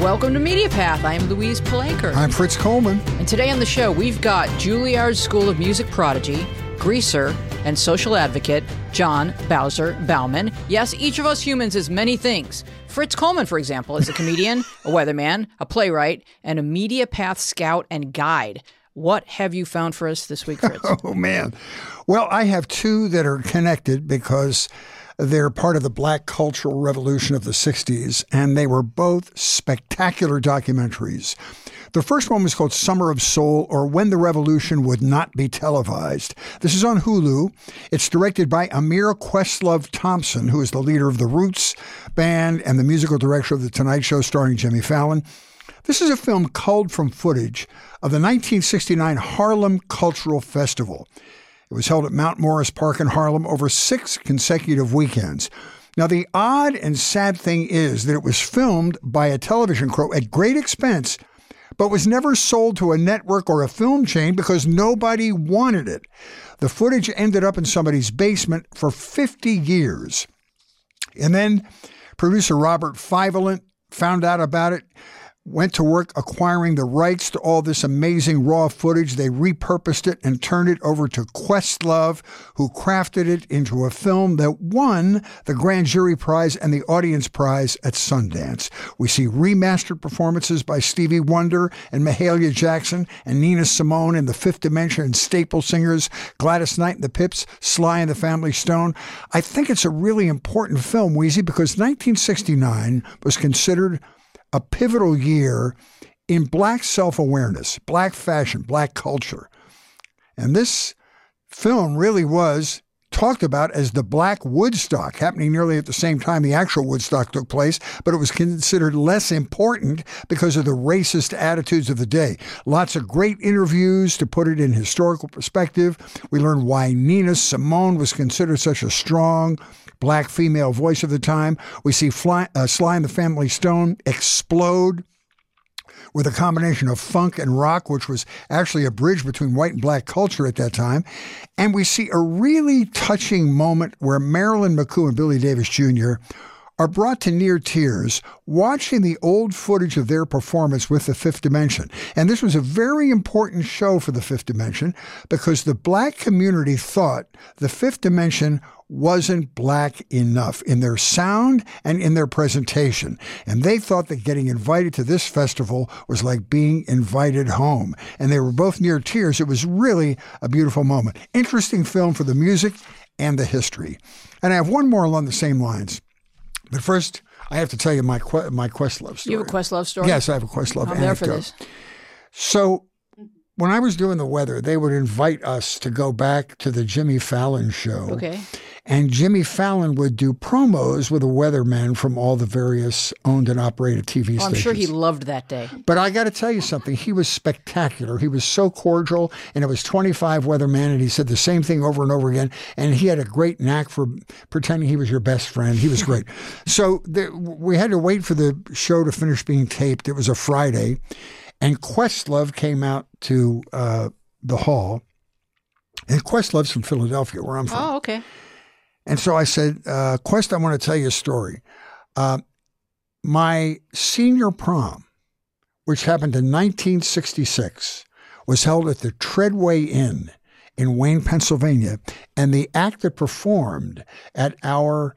Welcome to Media Path. I am Louise Palanker. I'm Fritz Coleman. And today on the show, we've got Juilliard School of Music prodigy, greaser, and social advocate, John Bowser Bauman. Yes, each of us humans is many things. Fritz Coleman, for example, is a comedian, a weatherman, a playwright, and a Media Path scout and guide. What have you found for us this week, Fritz? oh, man. Well, I have two that are connected because they're part of the black cultural revolution of the 60s, and they were both spectacular documentaries. The first one was called Summer of Soul or When the Revolution Would Not Be Televised. This is on Hulu. It's directed by Ahmir Questlove Thompson, who is the leader of the Roots Band and the musical director of The Tonight Show starring Jimmy Fallon. This is a film culled from footage of the 1969 Harlem Cultural Festival. It was held at Mount Morris Park in Harlem over six consecutive weekends. Now, the odd and sad thing is that it was filmed by a television crew at great expense, but was never sold to a network or a film chain because nobody wanted it. The footage ended up in somebody's basement for 50 years. And then producer Robert Fyvolent found out about it went to work acquiring the rights to all this amazing raw footage. They repurposed it and turned it over to Questlove, who crafted it into a film that won the Grand Jury Prize and the Audience Prize at Sundance. We see remastered performances by Stevie Wonder and Mahalia Jackson and Nina Simone in The Fifth Dimension and Staple Singers, Gladys Knight and the Pips, Sly and the Family Stone. I think it's a really important film, Wheezy, because 1969 was considered a pivotal year in black self awareness, black fashion, black culture. And this film really was talked about as the Black Woodstock, happening nearly at the same time the actual Woodstock took place, but it was considered less important because of the racist attitudes of the day. Lots of great interviews to put it in historical perspective. We learned why Nina Simone was considered such a strong, black female voice of the time. We see Fly, uh, Sly and the Family Stone explode with a combination of funk and rock, which was actually a bridge between white and black culture at that time. And we see a really touching moment where Marilyn McCoo and Billy Davis Jr. are brought to near tears watching the old footage of their performance with the Fifth Dimension. And this was a very important show for the Fifth Dimension because the black community thought the Fifth Dimension wasn't black enough in their sound and in their presentation. And they thought that getting invited to this festival was like being invited home. And they were both near tears. It was really a beautiful moment. Interesting film for the music and the history. And I have one more along the same lines. But first, I have to tell you my my Questlove story. You have a Questlove story? Yes, I have a quest love Questlove I'm anecdote. there for this. So when I was doing the weather, they would invite us to go back to the Jimmy Fallon show. Okay. And Jimmy Fallon would do promos with the weathermen from all the various owned and operated TV stations. Oh, I'm sure he loved that day. But I got to tell you something. He was spectacular. He was so cordial, and it was 25 weathermen, and he said the same thing over and over again. And he had a great knack for pretending he was your best friend. He was great. so the, we had to wait for the show to finish being taped. It was a Friday, and Questlove came out to uh, the hall. And Questlove's from Philadelphia, where I'm from. Oh, okay. And so I said, uh, Quest, I want to tell you a story. Uh, my senior prom, which happened in 1966, was held at the Treadway Inn in Wayne, Pennsylvania. And the act that performed at our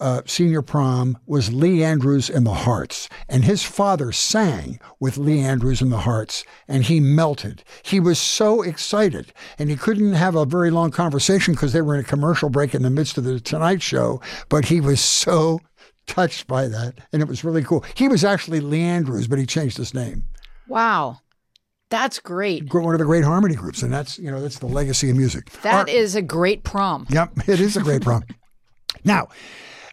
uh, senior prom was Lee Andrews and the Hearts. And his father sang with Lee Andrews and the Hearts, and he melted. He was so excited, and he couldn't have a very long conversation because they were in a commercial break in the midst of the Tonight Show, but he was so touched by that, and it was really cool. He was actually Lee Andrews, but he changed his name. Wow. That's great. One of the great harmony groups, and that's you know that's the legacy of music. That is a great prom. Yep, it is a great prom. now,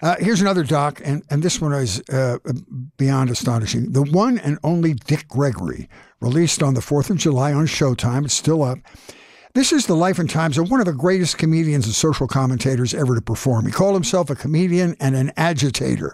uh, here's another doc, and, and this one is uh, beyond astonishing. The one and only Dick Gregory, released on the 4th of July on Showtime. It's still up. This is the life and times of one of the greatest comedians and social commentators ever to perform. He called himself a comedian and an agitator.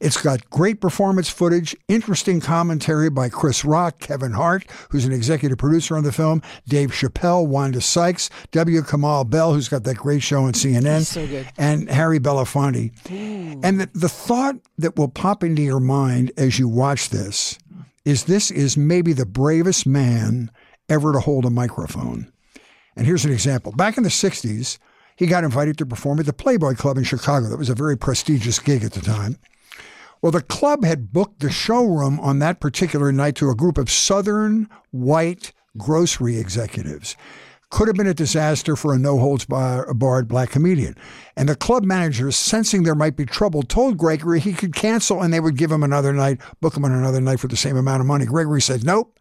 It's got great performance footage, interesting commentary by Chris Rock, Kevin Hart, who's an executive producer on the film, Dave Chappelle, Wanda Sykes, W. Kamau Bell, who's got that great show on CNN, so and Harry Belafonte. Ooh. And the, the thought that will pop into your mind as you watch this is this is maybe the bravest man ever to hold a microphone. And here's an example. Back in the 60s, he got invited to perform at the Playboy Club in Chicago. That was a very prestigious gig at the time. Well, the club had booked the showroom on that particular night to a group of Southern white grocery executives. Could have been a disaster for a no holds barred black comedian. And the club manager, sensing there might be trouble, told Gregory he could cancel and they would give him another night, book him on another night for the same amount of money. Gregory said, Nope,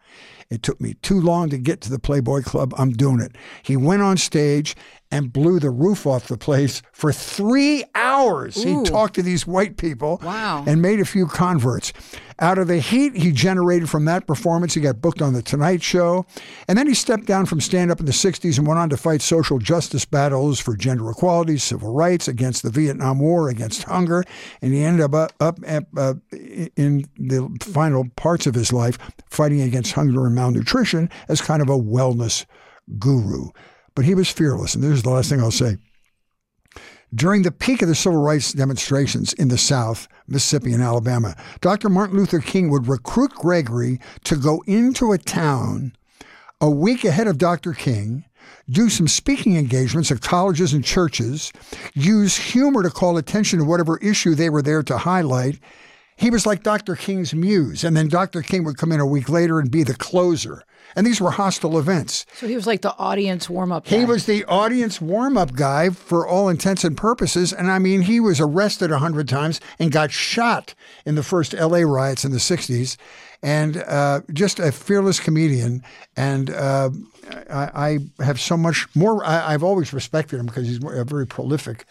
it took me too long to get to the Playboy Club. I'm doing it. He went on stage and blew the roof off the place for three hours. Ooh. He talked to these white people wow. and made a few converts. Out of the heat he generated from that performance, he got booked on The Tonight Show. And then he stepped down from stand up in the 60s and went on to fight social justice battles for gender equality, civil rights, against the Vietnam War, against hunger. And he ended up, uh, up uh, in the final parts of his life fighting against hunger and malnutrition as kind of a wellness guru. But he was fearless. And this is the last thing I'll say. During the peak of the civil rights demonstrations in the South, Mississippi and Alabama, Dr. Martin Luther King would recruit Gregory to go into a town a week ahead of Dr. King, do some speaking engagements at colleges and churches, use humor to call attention to whatever issue they were there to highlight. He was like Dr. King's muse, and then Dr. King would come in a week later and be the closer. And these were hostile events. So he was like the audience warm up He was the audience warm up guy for all intents and purposes. And I mean, he was arrested a hundred times and got shot in the first LA riots in the 60s. And uh, just a fearless comedian. And uh, I, I, have so much more. I, have always respected him because he's a very prolific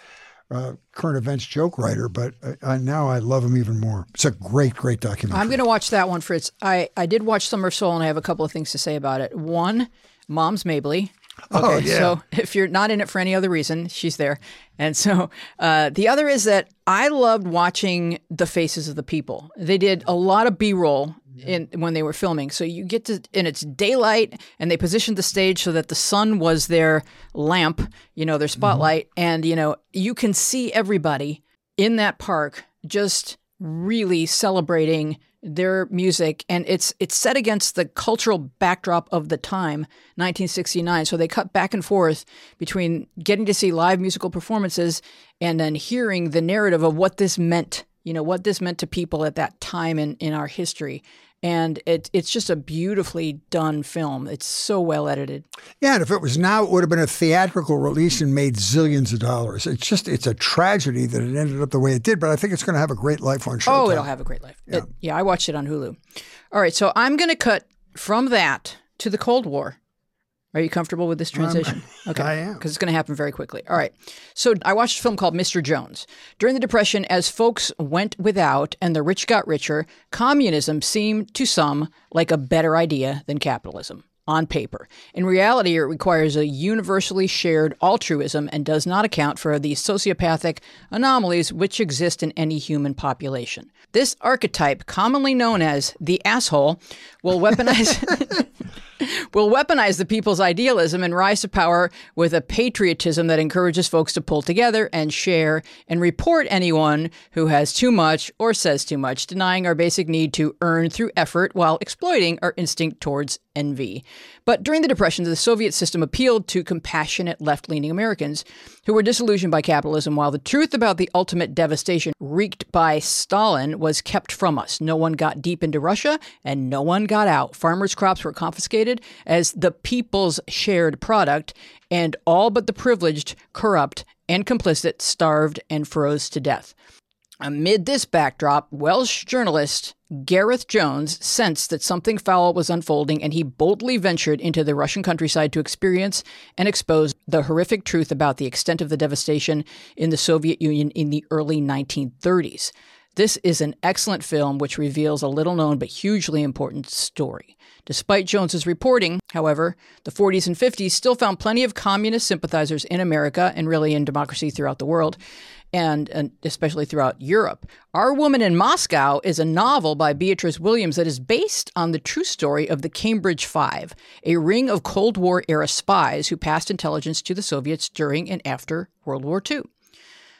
uh, current events joke writer, but uh, now I love him even more. It's a great, great documentary. I'm going to watch that one, Fritz. I, I did watch Summer Soul, and I have a couple of things to say about it. One, Moms Mabley. Oh, okay, oh, yeah. so if you're not in it for any other reason, she's there. And so uh, the other is that I loved watching the faces of the people. They did a lot of B roll in when they were filming. So you get to and it's daylight and they positioned the stage so that the sun was their lamp, you know, their mm-hmm. spotlight mm-hmm. and you know, you can see everybody in that park just really celebrating their music and it's it's set against the cultural backdrop of the time 1969 so they cut back and forth between getting to see live musical performances and then hearing the narrative of what this meant you know what this meant to people at that time in, in our history and it, it's just a beautifully done film. It's so well edited. Yeah, and if it was now, it would have been a theatrical release and made zillions of dollars. It's just it's a tragedy that it ended up the way it did, but I think it's going to have a great life on Showtime. Oh, it'll have a great life. Yeah, it, yeah I watched it on Hulu. All right, so I'm going to cut from that to the Cold War. Are you comfortable with this transition? Um, okay. I am. Because it's going to happen very quickly. All right. So I watched a film called Mr. Jones. During the Depression, as folks went without and the rich got richer, communism seemed to some like a better idea than capitalism on paper. In reality, it requires a universally shared altruism and does not account for the sociopathic anomalies which exist in any human population. This archetype, commonly known as the asshole, will weaponize will weaponize the people's idealism and rise to power with a patriotism that encourages folks to pull together and share and report anyone who has too much or says too much, denying our basic need to earn through effort while exploiting our instinct towards envy. But during the Depression, the Soviet system appealed to compassionate left leaning Americans who were disillusioned by capitalism, while the truth about the ultimate devastation wreaked by Stalin was kept from us. No one got deep into Russia, and no one got out. Farmers' crops were confiscated as the people's shared product, and all but the privileged, corrupt, and complicit starved and froze to death. Amid this backdrop, Welsh journalist Gareth Jones sensed that something foul was unfolding and he boldly ventured into the Russian countryside to experience and expose the horrific truth about the extent of the devastation in the Soviet Union in the early 1930s. This is an excellent film which reveals a little known but hugely important story. Despite Jones's reporting, however, the 40s and 50s still found plenty of communist sympathizers in America and really in democracy throughout the world and, and especially throughout Europe. Our Woman in Moscow is a novel by Beatriz Williams that is based on the true story of the Cambridge Five, a ring of Cold War era spies who passed intelligence to the Soviets during and after World War II.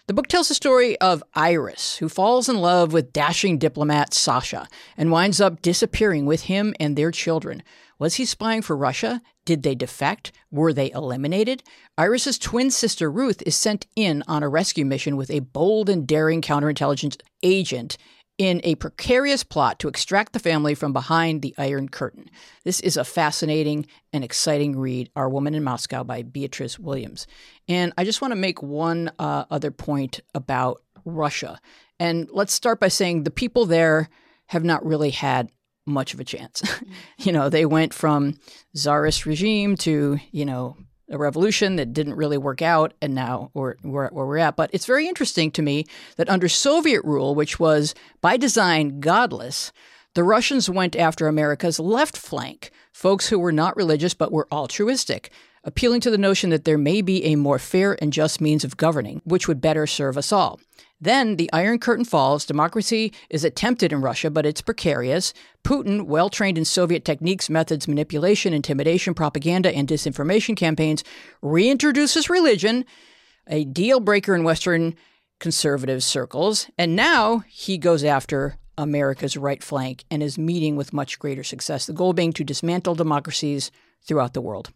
The book tells the story of Iris, who falls in love with dashing diplomat Sasha and winds up disappearing with him and their children. Was he spying for Russia? Did they defect? Were they eliminated? Iris's twin sister Ruth is sent in on a rescue mission with a bold and daring counterintelligence agent in a precarious plot to extract the family from behind the Iron Curtain. This is a fascinating and exciting read, Our Woman in Moscow by Beatriz Williams. And I just want to make one uh, other point about Russia. And let's start by saying the people there have not really had much of a chance. Mm-hmm. you know, they went from czarist regime to, you know, a revolution that didn't really work out, and now we're, we're where we're at. But it's very interesting to me that under Soviet rule, which was by design godless, the Russians went after America's left flank, folks who were not religious but were altruistic, appealing to the notion that there may be a more fair and just means of governing, which would better serve us all. Then the Iron Curtain falls. Democracy is attempted in Russia, but it's precarious. Putin, well trained in Soviet techniques, methods, manipulation, intimidation, propaganda, and disinformation campaigns, reintroduces religion, a deal breaker in Western conservative circles. And now he goes after America's right flank and is meeting with much greater success. The goal being to dismantle democracies throughout the world.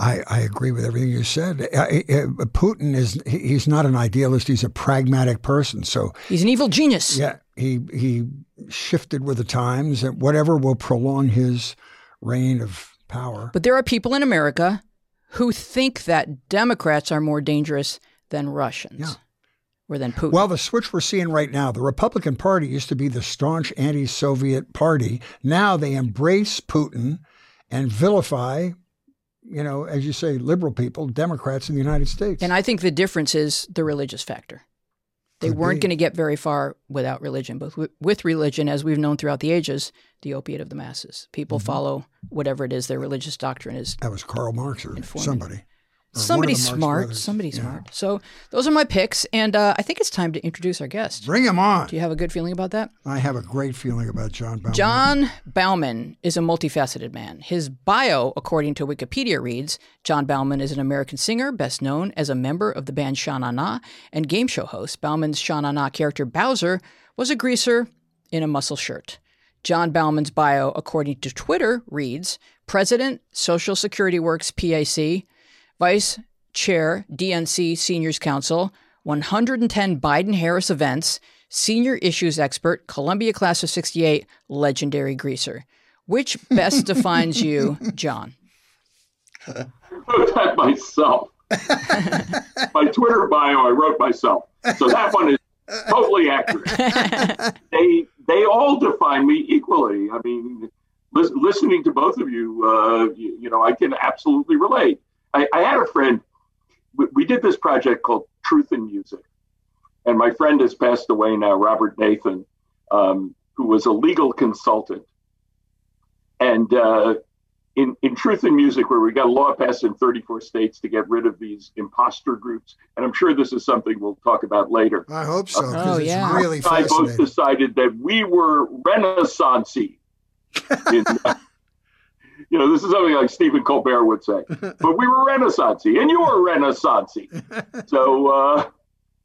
I, I agree with everything you said. I, I, Putin is he's not an idealist. He's a pragmatic person. So he's an evil genius. Yeah, he he shifted with the times, and whatever will prolong his reign of power. But there are people in America who think that Democrats are more dangerous than Russians. Yeah. Or than Putin. Well, the switch we're seeing right now, the Republican Party used to be the staunch anti Soviet party. Now they embrace Putin and vilify you know, as you say, liberal people, Democrats in the United States. And I think the difference is the religious factor. They Could weren't going to get very far without religion, but with religion, as we've known throughout the ages, the opiate of the masses. People mm-hmm. follow whatever it is their religious doctrine is. That was Karl Marx or informing. somebody. Somebody smart. Somebody yeah. smart. So those are my picks, and uh, I think it's time to introduce our guest. Bring him on. Do you have a good feeling about that? I have a great feeling about John Bauman. John Bauman is a multifaceted man. His bio, according to Wikipedia, reads: John Bauman is an American singer, best known as a member of the band Sha Na Na and game show host. Bauman's Sha Na Na character Bowser was a greaser in a muscle shirt. John Bauman's bio, according to Twitter, reads: President, Social Security Works PAC. Vice Chair, DNC Seniors Council, 110 Biden Harris events, senior issues expert, Columbia class of 68, legendary greaser. Which best defines you, John? I wrote that myself. My Twitter bio, I wrote myself. So that one is totally accurate. they they all define me equally. I mean, listening to both of you, uh, you, you know, I can absolutely relate. I, I had a friend. We, we did this project called Truth in Music, and my friend has passed away now, Robert Nathan, um, who was a legal consultant. And uh, in, in Truth in Music, where we got a law passed in 34 states to get rid of these imposter groups, and I'm sure this is something we'll talk about later. I hope so, because oh, it's yeah. really I both decided that we were renaissancey in, uh, you know, this is something like Stephen Colbert would say. but we were Renaissancey, and you were Renaissancey. So uh,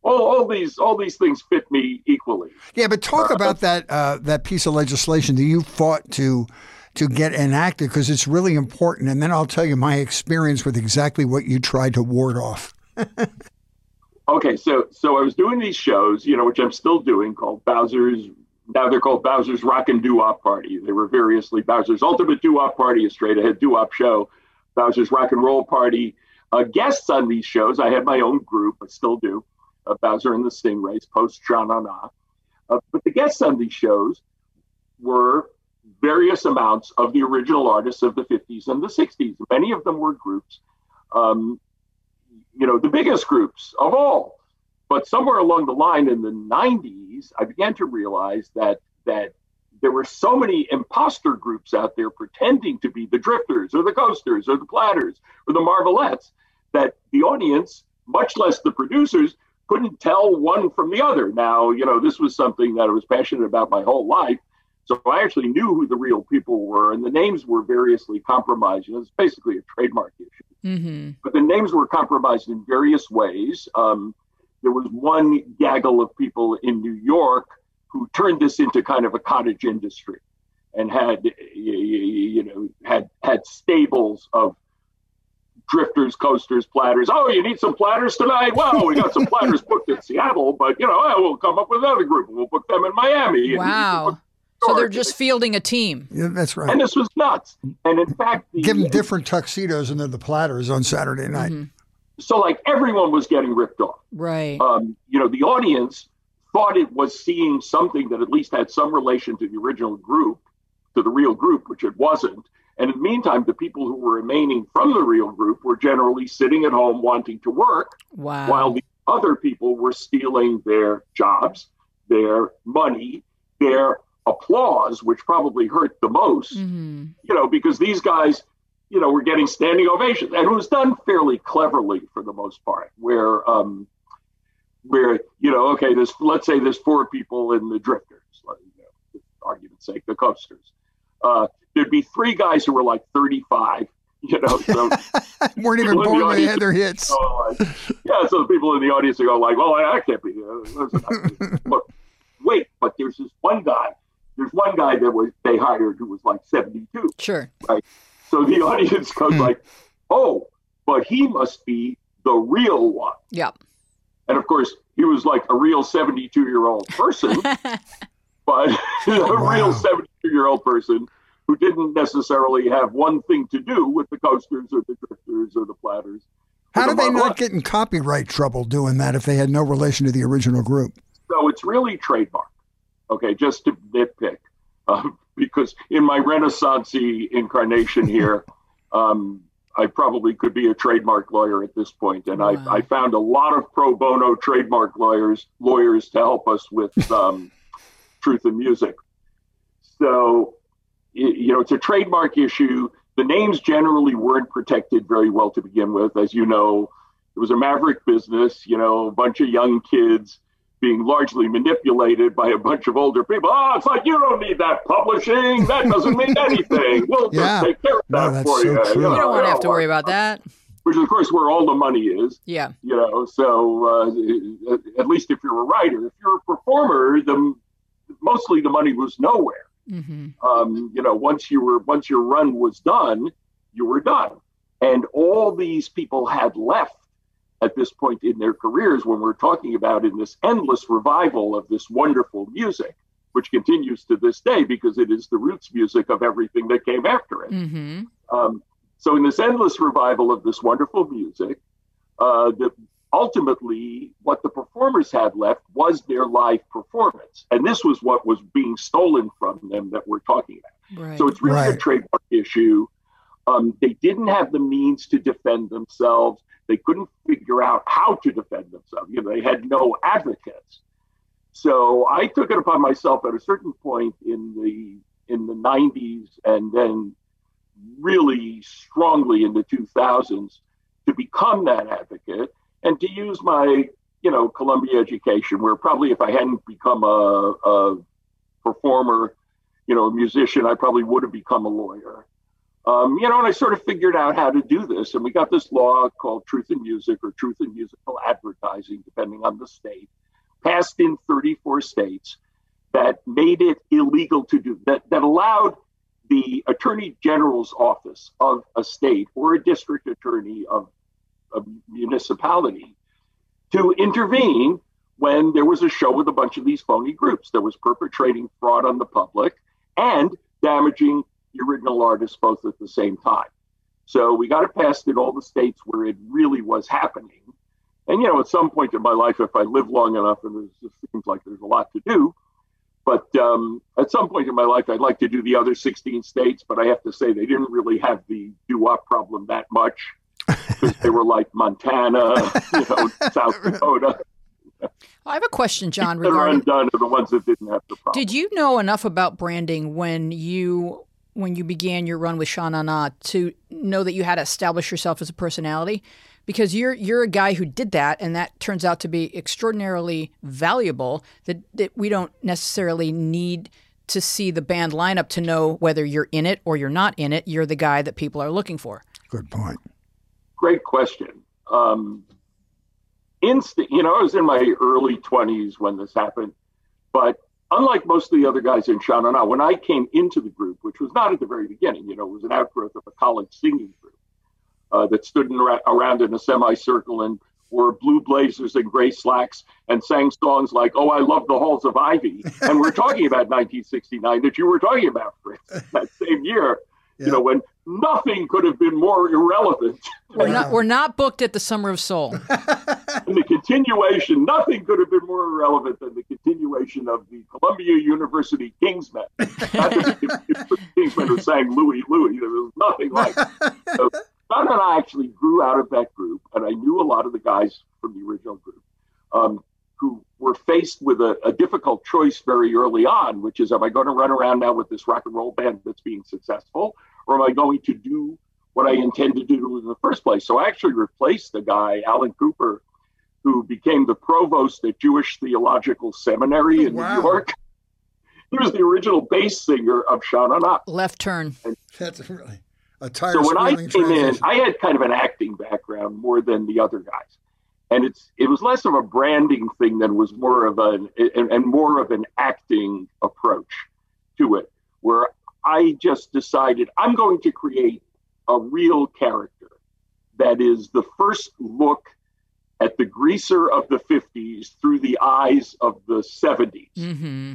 all, all these all these things fit me equally. Yeah, but talk uh, about that uh, that piece of legislation that you fought to to get enacted because it's really important. And then I'll tell you my experience with exactly what you tried to ward off. okay, so so I was doing these shows, you know, which I'm still doing, called Bowser's now they're called Bowser's Rock and Doo Wop Party. They were variously Bowser's Ultimate Doo Wop Party, a straight ahead doo wop show, Bowser's Rock and Roll Party. Uh, guests on these shows, I had my own group, I still do, uh, Bowser and the Stingrays, post Na Na. Uh, but the guests on these shows were various amounts of the original artists of the 50s and the 60s. Many of them were groups, um, you know, the biggest groups of all. But somewhere along the line in the 90s, I began to realize that that there were so many imposter groups out there pretending to be the drifters or the coasters or the platters or the marvelettes that the audience, much less the producers, couldn't tell one from the other. Now, you know, this was something that I was passionate about my whole life. So I actually knew who the real people were, and the names were variously compromised. You know, it's basically a trademark issue. Mm-hmm. But the names were compromised in various ways. Um, there was one gaggle of people in New York who turned this into kind of a cottage industry and had you know had had stables of drifters, coasters, platters. Oh, you need some platters tonight? Well, we got some platters booked in Seattle, but you know, we'll come up with another group and we'll book them in Miami. Wow. So they're just fielding a team. Yeah, that's right. And this was nuts. And in fact, the, give them different tuxedos and they're the platters on Saturday night. Mm-hmm. So like everyone was getting ripped off. Right. Um, you know, the audience thought it was seeing something that at least had some relation to the original group, to the real group, which it wasn't. And in the meantime, the people who were remaining from the real group were generally sitting at home wanting to work, wow. while the other people were stealing their jobs, their money, their applause, which probably hurt the most, mm-hmm. you know, because these guys, you know, were getting standing ovations. And it was done fairly cleverly for the most part, where um, where you know, okay, there's let's say there's four people in the drifters, like, you know, for argument's sake, the coasters. Uh, there'd be three guys who were like 35. You know, so weren't even born when they had their hits. like, yeah, so the people in the audience go like, "Well, I, I can't be." Uh, but wait, but there's this one guy. There's one guy that was they hired who was like 72. Sure. Right. So the audience goes hmm. like, "Oh, but he must be the real one." Yep. And of course, he was like a real 72 year old person, but a wow. real 72 year old person who didn't necessarily have one thing to do with the coasters or the drifters or the platters. How did the they not get in copyright trouble doing that if they had no relation to the original group? So it's really trademark. Okay, just to nitpick, uh, because in my Renaissancey incarnation here, um, I probably could be a trademark lawyer at this point, and wow. I, I found a lot of pro bono trademark lawyers lawyers to help us with um, truth in music. So, you know, it's a trademark issue. The names generally weren't protected very well to begin with, as you know. It was a maverick business, you know, a bunch of young kids being largely manipulated by a bunch of older people. Oh, it's like you don't need that publishing. That doesn't mean anything. We'll yeah. just take care of that no, for so you. True. You, know, don't want to have to worry about that. Which is, of course, where all the money is. Yeah. You know, so uh, at least if you're a writer, if you're a performer, the mostly the money was nowhere. Mm-hmm. Um, you know, once you were once your run was done, you were done, and all these people had left at this point in their careers when we're talking about in this endless revival of this wonderful music, which continues to this day because it is the roots music of everything that came after it. Mm-hmm. Um, so, in this endless revival of this wonderful music, uh, the, ultimately what the performers had left was their live performance. And this was what was being stolen from them that we're talking about. Right. So, it's really right. a trademark issue. Um, they didn't have the means to defend themselves. They couldn't figure out how to defend themselves. You know, they had no advocates. So I took it upon myself at a certain point in the in the 90s and then really strongly in the 2000s to become that advocate and to use my you know Columbia education where probably if I hadn't become a, a performer you know a musician I probably would have become a lawyer um, you know, and I sort of figured out how to do this. And we got this law called Truth in Music or Truth in Musical Advertising, depending on the state, passed in 34 states that made it illegal to do that, that allowed the attorney general's office of a state or a district attorney of a municipality to intervene when there was a show with a bunch of these phony groups that was perpetrating fraud on the public and damaging the original artist both at the same time. So we got it passed in all the states where it really was happening. And, you know, at some point in my life, if I live long enough, and it seems like there's a lot to do, but um, at some point in my life, I'd like to do the other 16 states, but I have to say they didn't really have the doo-wop problem that much because they were like Montana, you know, South Dakota. I have a question, John. that are Regarding undone are the ones that didn't have the problem. did you know enough about branding when you when you began your run with Sha Na Na to know that you had to establish yourself as a personality? Because you're you're a guy who did that, and that turns out to be extraordinarily valuable. That that we don't necessarily need to see the band lineup to know whether you're in it or you're not in it. You're the guy that people are looking for. Good point. Great question. Um, instant, you know, I was in my early 20s when this happened, but unlike most of the other guys in Sha Na Na, when I came into the group, which was not at the very beginning, you know, it was an outgrowth of a college singing group uh, that stood in, around in a semicircle and wore blue blazers and gray slacks and sang songs like "Oh, I Love the Halls of Ivy," and we're talking about 1969 that you were talking about, Fritz, that same year. Yeah. You know, when nothing could have been more irrelevant We're not we're not booked at the Summer of Soul. and the continuation, nothing could have been more irrelevant than the continuation of the Columbia University Kingsmen. The Kingsmen who sang Louie Louie. There was nothing like it. So John and I actually grew out of that group, and I knew a lot of the guys from the original group um, who were faced with a, a difficult choice very early on, which is, am I going to run around now with this rock and roll band that's being successful, or am I going to do what I intended to do in the first place? So I actually replaced the guy, Alan Cooper, who became the provost at Jewish Theological Seminary in Wow. New York. He was the original bass singer of Sha Na Na. Left turn. That's really a tire So when I squealing came in. I had kind of an acting background more than the other guys, and it's it was less of a branding thing than was more of an and, and more of an acting approach to it, where I just decided I'm going to create a real character that is the first look at the greaser of the 50s through the eyes of the 70s. hmm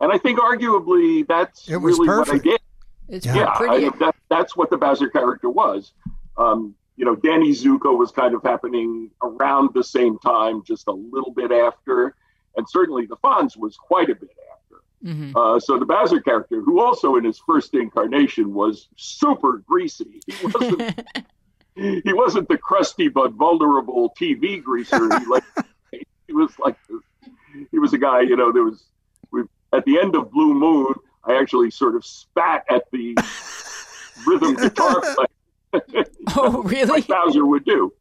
And I think arguably that's It was really what I perfect. did. It's Yeah. Yeah, pretty. I, that, that's what the Bowser character was. Um, you know, Danny Zuko was kind of happening around the same time, just a little bit after, and certainly the Fonz was quite a bit after. Mhm. Uh, so the Bowser character, who also in his first incarnation was super greasy, he wasn't, he wasn't the crusty but vulnerable TV greaser. He like he was like he was a guy. You know, there was we, at the end of Blue Moon. I actually sort of spat at the rhythm guitar player Oh, really? like Bowser would do.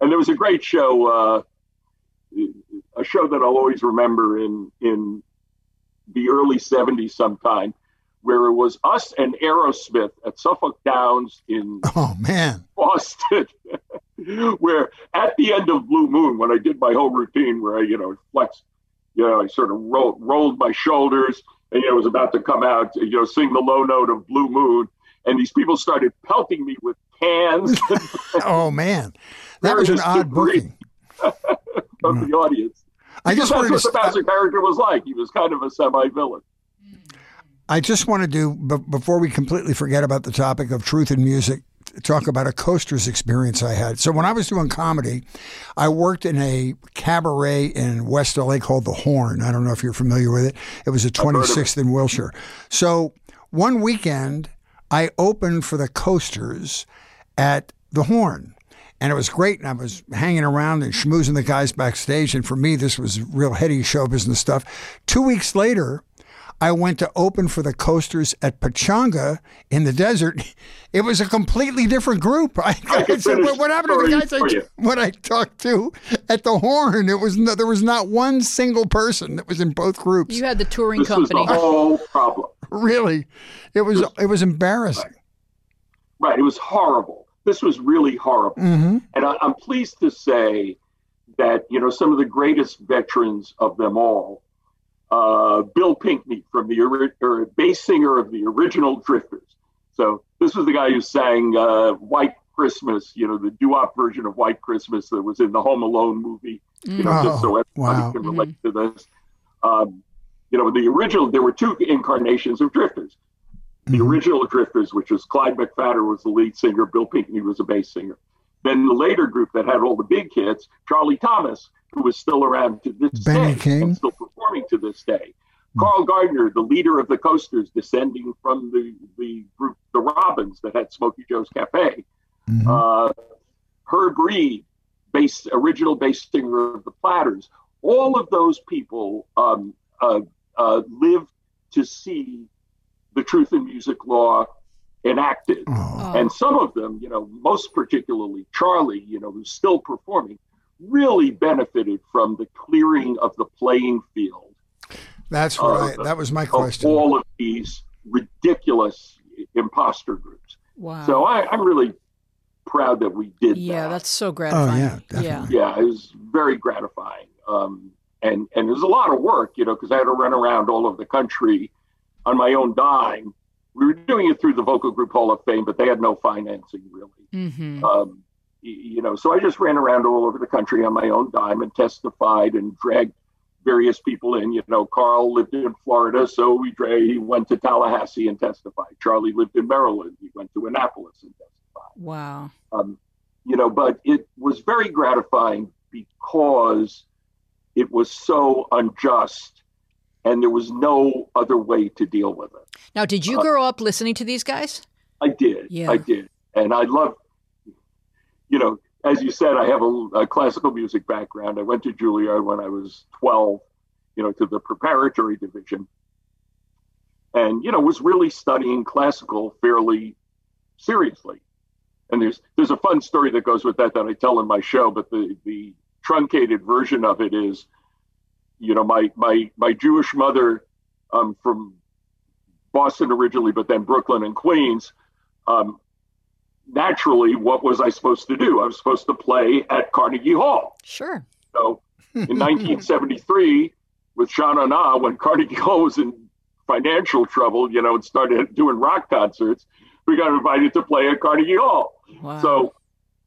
And there was a great show, uh, a show that I'll always remember in in the early '70s, sometime, where it was us and Aerosmith at Suffolk Downs in oh man, Boston, where at the end of Blue Moon, when I did my whole routine, where I, you know, flexed, you know, I sort of rolled, rolled my shoulders, and you know, was about to come out, you know, sing the low note of Blue Moon, and these people started pelting me with cans oh man, that was an odd debris. booking. from the audience. I just wanted to. that's what the st- Bowser character was like. He was kind of a semi-villain. I just want to do before we completely forget about the topic of truth in music. Talk about a coasters experience I had. So when I was doing comedy, I worked in a cabaret in West LA called the Horn. I don't know if you're familiar with it. It was at heard of it. 26th in Wilshire. So one weekend, I opened for the coasters at the Horn. And it was great. And I was hanging around and schmoozing the guys backstage. And for me, this was real heady show business stuff. Two weeks later, I went to open for the coasters at Pechanga in the desert. It was a completely different group. I, I can said, what, what happened to the guys for I, you. when I talked to at the Horn? It was no, there was not one single person that was in both groups. You had the touring This was company. the whole problem. really, it was it was embarrassing. Right. It was horrible. This was really horrible. hmm And I, I'm pleased to say that, you know, some of the greatest veterans of them all, uh, Bill Pinkney from the ori- or bass singer of the original Drifters. So this was the guy who sang uh, White Christmas, you know, the doo-wop version of White Christmas that was in the Home Alone movie. You know, just so Oh, everybody wow. can relate to this. Um, you know, the original, there were two incarnations of Drifters. The original Drifters, which was Clyde McPhatter was the lead singer, Bill Pinkney was a bass singer. Then the later group that had all the big hits, Charlie Thomas, who was still around to this Benny day, King. and still performing to this day. Carl Gardner, the leader of the Coasters, descending from the, the group, the Robins, that had Smokey Joe's Cafe. Mhm. Uh, Herb Reed, bass, original bass singer of the Platters. all of those people um, uh, uh, lived to see the Truth in Music law enacted. Oh. And some of them, you know, most particularly Charlie, you know, who's still performing, really benefited from the clearing of the playing field That's what I, that was my of question. all of these ridiculous imposter groups. Wow. So I, I'm really proud that we did yeah, that. that's so gratifying. Oh, yeah, definitely. yeah, it was very gratifying. Um, and and it was a lot of work, you know, because I had to run around all over the country on my own dime. We were doing it through the Vocal Group Hall of Fame, but they had no financing really. Mm-hmm. Um, you know, so I just ran around all over the country on my own dime and testified and dragged various people in. You know, Carl lived in Florida, so we he went to Tallahassee and testified. Charlie lived in Maryland. He went to Annapolis and testified Wow. um, you know, but it was very gratifying because it was so unjust and there was no other way to deal with it. Now, did you Uh, grow up listening to these guys? I did. Yeah. I did. And I love, you know, as you said, I have a, a classical music background. I went to Juilliard when I was 12, you know, to the preparatory division. And, you know, was really studying classical fairly seriously. And there's there's a fun story that goes with that that I tell in my show, but the, the truncated version of it is, you know, my my my Jewish mother um, from Boston originally, but then Brooklyn and Queens. Um, naturally, what was I supposed to do? I was supposed to play at Carnegie Hall. Sure. So in 1973, with Shana Na, when Carnegie Hall was in financial trouble, you know, and started doing rock concerts, we got invited to play at Carnegie Hall. Wow. So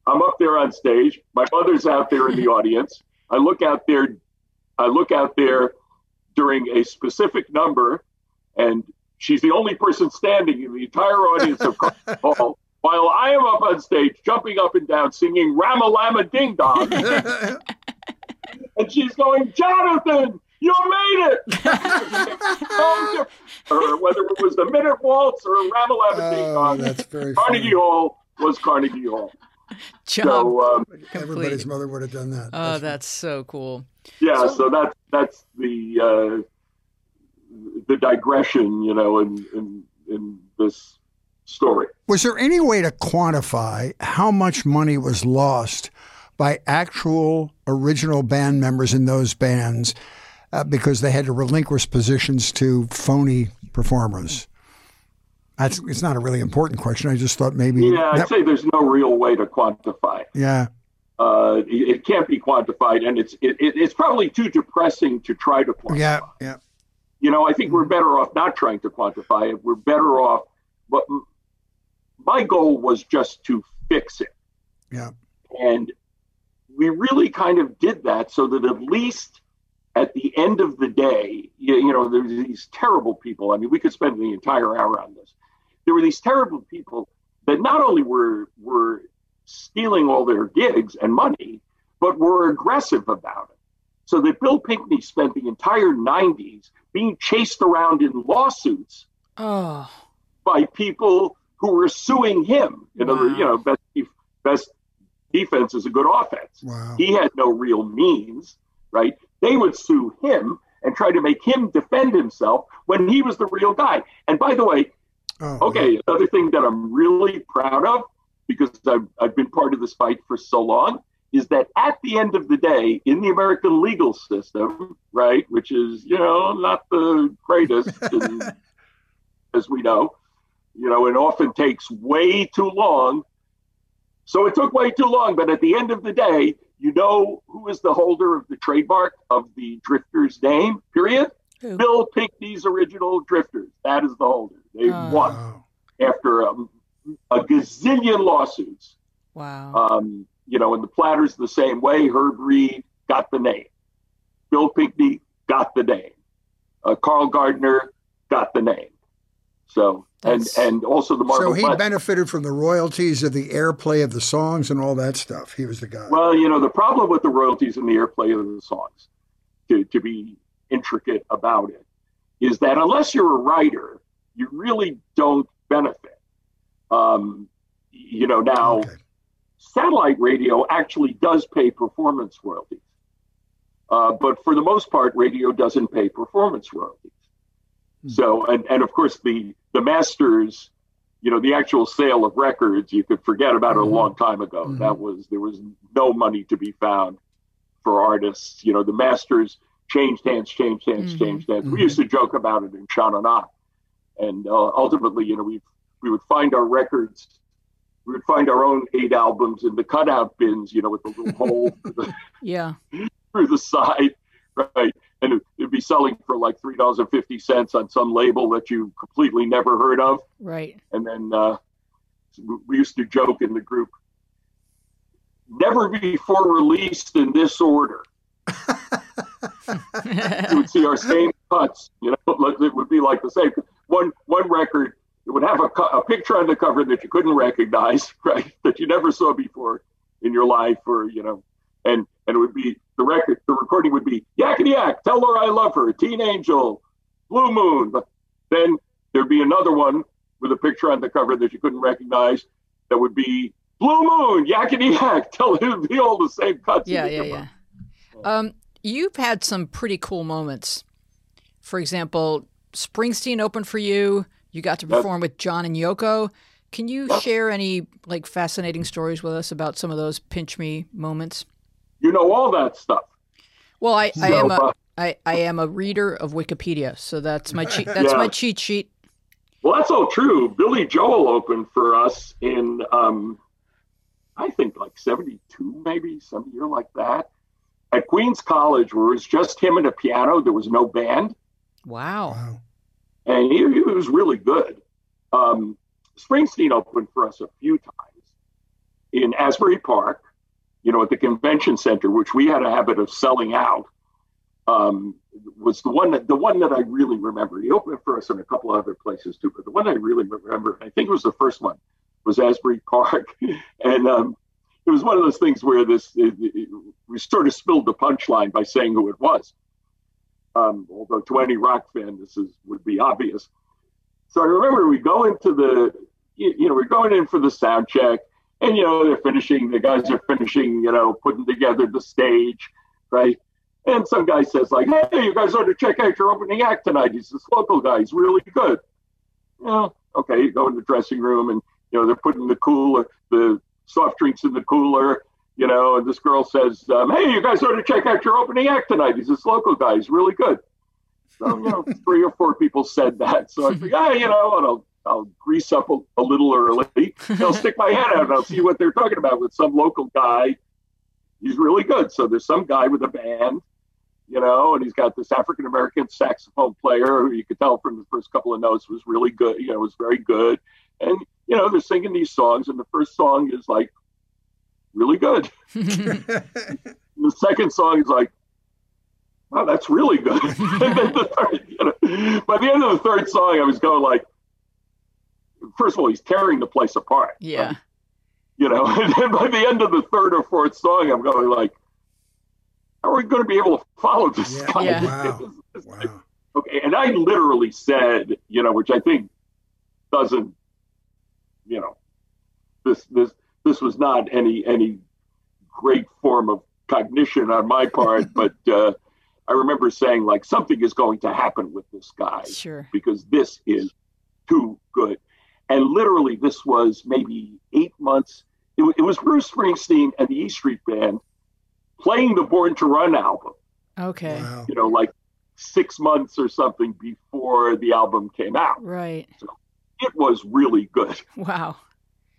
I'm up there on stage. My mother's out there in the audience. I look out there. I look out there during a specific number, and she's the only person standing in the entire audience of Carnegie Hall. While I am up on stage, jumping up and down, singing "Ramalama Ding Dong," and she's going, "Jonathan, you made it!" or whether it was the Minute Waltz or Ramalama Ding oh, Dong, that's very Carnegie funny. Hall was Carnegie Hall. Job. So um, Everybody's mother would have done that. oh, that's so cool. Yeah, So- so that's that's the uh, the digression, you know, in in in this story. Was there any way to quantify how much money was lost by actual original band members in those bands uh, because they had to relinquish positions to phony performers? That's it's not a really important question. I just thought maybe Yeah, I'd that- say there's no real way to quantify. yeah, Uh, it, can't be quantified, and it's it, it, it's probably too depressing to try to quantify. yeah, yeah. You know, I think we're better off not trying to quantify it. We're better off. But my goal was just to fix it. Yeah. And we really kind of did that so that at least at the end of the day, you, you know, there's these terrible people. I mean, we could spend the entire hour on this. There were these terrible people that not only were were stealing all their gigs and money, but were aggressive about it. So that Bill Pinkney spent the entire 90s being chased around in lawsuits Oh, by people who were suing him. In other, you know, best best defense is a good offense. Wow. He had no real means, right? They would sue him and try to make him defend himself when he was the real guy. And by the way, Oh, okay, another thing that I'm really proud of because I've, I've been part of this fight for so long is that at the end of the day, in the American legal system, right, which is, you know, not the greatest, and, as we know, you know, it often takes way too long. So it took way too long, but at the end of the day, you know who is the holder of the trademark of the Drifters name, period? Who? Bill Pinkney's original Drifters. That is the holder. They Oh. won after um, a gazillion lawsuits. wow. Um, you know, and the Platters the same way. Herb Reed got the name. Bill Pinkney got the name. Uh, Carl Gardner got the name. So and That's- and also the So he Platt- benefited from the royalties of the airplay of the songs and all that stuff. He was the guy. well, you know, the problem with the royalties and the airplay of the songs, to to be intricate about it, is that unless you're a writer, you really don't benefit. Um, you know, now. okay. satellite radio actually does pay performance royalties. Uh, but for the most part, radio doesn't pay performance royalties. Mm-hmm. So, and, and of course, the, the masters, you know, the actual sale of records, you could forget about mm-hmm. it a mm-hmm. long time ago. Mm-hmm. That was, there was no money to be found for artists. You know, the masters changed hands, changed hands, mm-hmm. changed hands. We mm-hmm. used to joke about it in Sha-Na-Na. And uh, ultimately, you know, we we would find our records, we would find our own eight albums in the cutout bins, you know, with the little hole the, yeah through the side, right? And it, would be selling for like three dollars and fifty cents on some label that you completely never heard of, right? And then uh, we used to joke in the group, never before released in this order. you would see our same cuts. You know, it would be like the same one one record. It would have a, a picture on the cover that you couldn't recognize, right? That you never saw before in your life, or you know, and and it would be the record. The recording would be Yakety Yak, Tell Her I Love Her, Teen Angel, Blue Moon. But then there'd be another one with a picture on the cover that you couldn't recognize. That would be Blue Moon, Yakety Yak. Tell would be all the same cuts. Yeah, yeah, yeah. Um, you've had some pretty cool moments. For example, Springsteen opened for you. You got to perform with John and Yoko. Can you share any like fascinating stories with us about some of those pinch me moments? You know all that stuff. Well, I, I am a I, I am a reader of Wikipedia, so that's my cheat that's yeah. my cheat sheet. Well, that's all true. Billy Joel opened for us in um, I think like '72, maybe some year like that at Queens College where it was just him and a piano. There was no band. Wow. wow. And he, he, was really good. Um, Springsteen opened for us a few times in Asbury Park, you know, at the convention center, which we had a habit of selling out. Um, was the one that the one that I really remember. He opened for us in a couple other places too, but the one I really remember, I think it was the first one, was Asbury Park, and um, it was one of those things where this it, it, we sort of spilled the punchline by saying who it was. Um, although to any rock fan, this is would be obvious. So I remember we go into the, you, you know, we're going in for the sound check, and you know they're finishing. The guys are finishing, you know, putting together the stage, right? And some guy says like, "Hey, you guys ought to check out your opening act tonight. He's this local guy. He's really good." Yeah, okay. You go in the dressing room, and you know they're putting the cooler, the soft drinks in the cooler, you know, and this girl says, um, "Hey, you guys ought to check out your opening act tonight. He's this local guy. He's really good." So you know, three or four people said that. So I think, ah, you know, and I'll I'll grease up a, a little early. I'll stick my head out and I'll see what they're talking about with some local guy. He's really good. So there's some guy with a band, you know, and he's got this African American saxophone player who you could tell from the first couple of notes was really good. You know, was very good. And you know, they're singing these songs, and the first song is like really good. the second song is like, wow, that's really good. the third, you know, by the end of the third song, I was going like, first of all, he's tearing the place apart. Yeah. Um, you know, and then by the end of the third or fourth song, I'm going like, how are we going to be able to follow this yeah. guy? Yeah. Wow. wow. Okay, and I literally said, you know, which I think doesn't you know, this this this was not any any great form of cognition on my part, but uh, I remember saying like something is going to happen with this guy, sure, because this is too good. And literally, this was maybe eight months. It, it was Bruce Springsteen and the E Street Band playing the Born to Run album. Okay, wow. you know, like six months or something before the album came out. Right. So it was really good. Wow.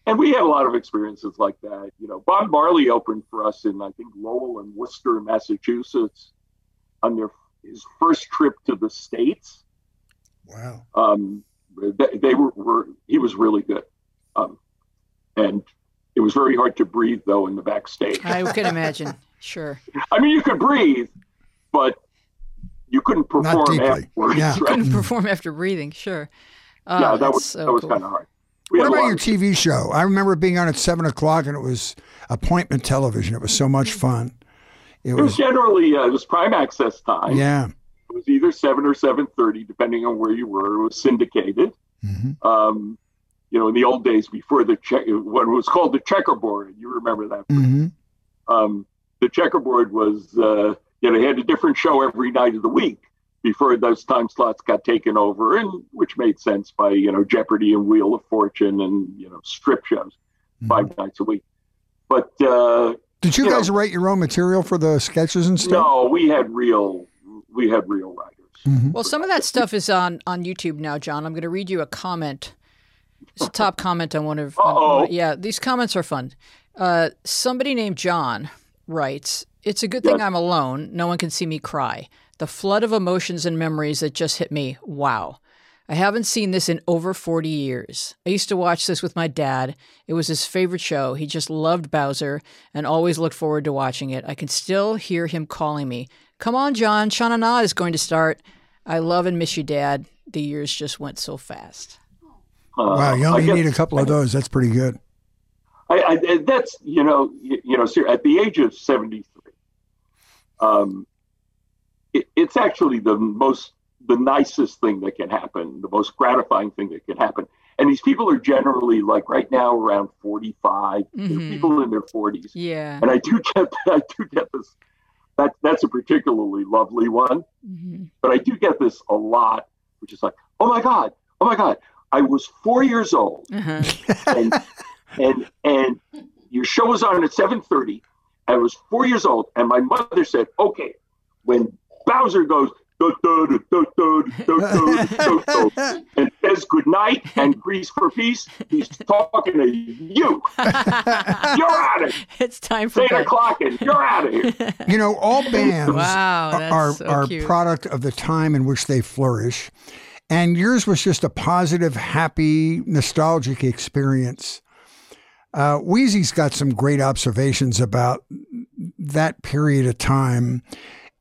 And we had a lot of experiences like that. You know, Bob Marley opened for us in I think Lowell and Worcester, Massachusetts, on their his first trip to the states. Wow. Um, they, they were, were, he was really good, um, and it was very hard to breathe though in the backstage. I can imagine. Sure. I mean, you could breathe, but you couldn't perform afterwards. Yeah. Right? Couldn't perform after breathing. Sure. Uh, yeah, that was so that was cool. kind of hard. We what about your TV show? I remember being on at seven o'clock, and it was appointment television. It was so much fun. It, it was, was, generally uh, it was prime access time. Yeah, it was either seven or seven thirty, depending on where you were. It was syndicated. Mm-hmm. Um, you know, in the old days before the check, when it was called the checkerboard, you remember that? Mm-hmm. Um, the checkerboard was uh, you know, he had a different show every night of the week before those time slots got taken over, and which made sense by you know Jeopardy and Wheel of Fortune and you know strip shows mm-hmm. five nights a week. But uh, did you, you guys know, write your own material for the sketches and stuff? No, we had real we had real writers. Mm-hmm. Well, some of that stuff is on on YouTube now, John. I'm going to read you a comment. It's a top comment on one of. Yeah, these comments are fun. Uh, somebody named John writes, "It's a good thing I'm alone. No one can see me cry. The flood of emotions and memories that just hit me. Wow." I haven't seen this in over 40 years. I used to watch this with my dad. It was his favorite show. He just loved Bowzer and always looked forward to watching it. I can still hear him calling me. Come on, John. Sha Na Na is going to start. I love and miss you, Dad. The years just went so fast. Uh, wow, you only need a couple of those. That's pretty good. I, I, that's you know you, you know at the age of seventy three, um, it, it's actually the most the nicest thing that can happen, the most gratifying thing that can happen. And these people are generally like right now around 45, mm-hmm. people in their 40s. Yeah. And I do get I do get this that that's a particularly lovely one. Mm-hmm. But I do get this a lot, which is like, oh my God, oh my God, I was four years old. Uh-huh. and and and your show was on at 7:30. I was four years old, and my mother said, okay, when Bowzer goes, and says good night and grease for peace. He's talking to you. you're out of here. It's time for eight o'clock and you're out of here. You know, all bands wow, are so are cute. product of the time in which they flourish. And yours was just a positive, happy, nostalgic experience. Uh, Wheezy's got some great observations about that period of time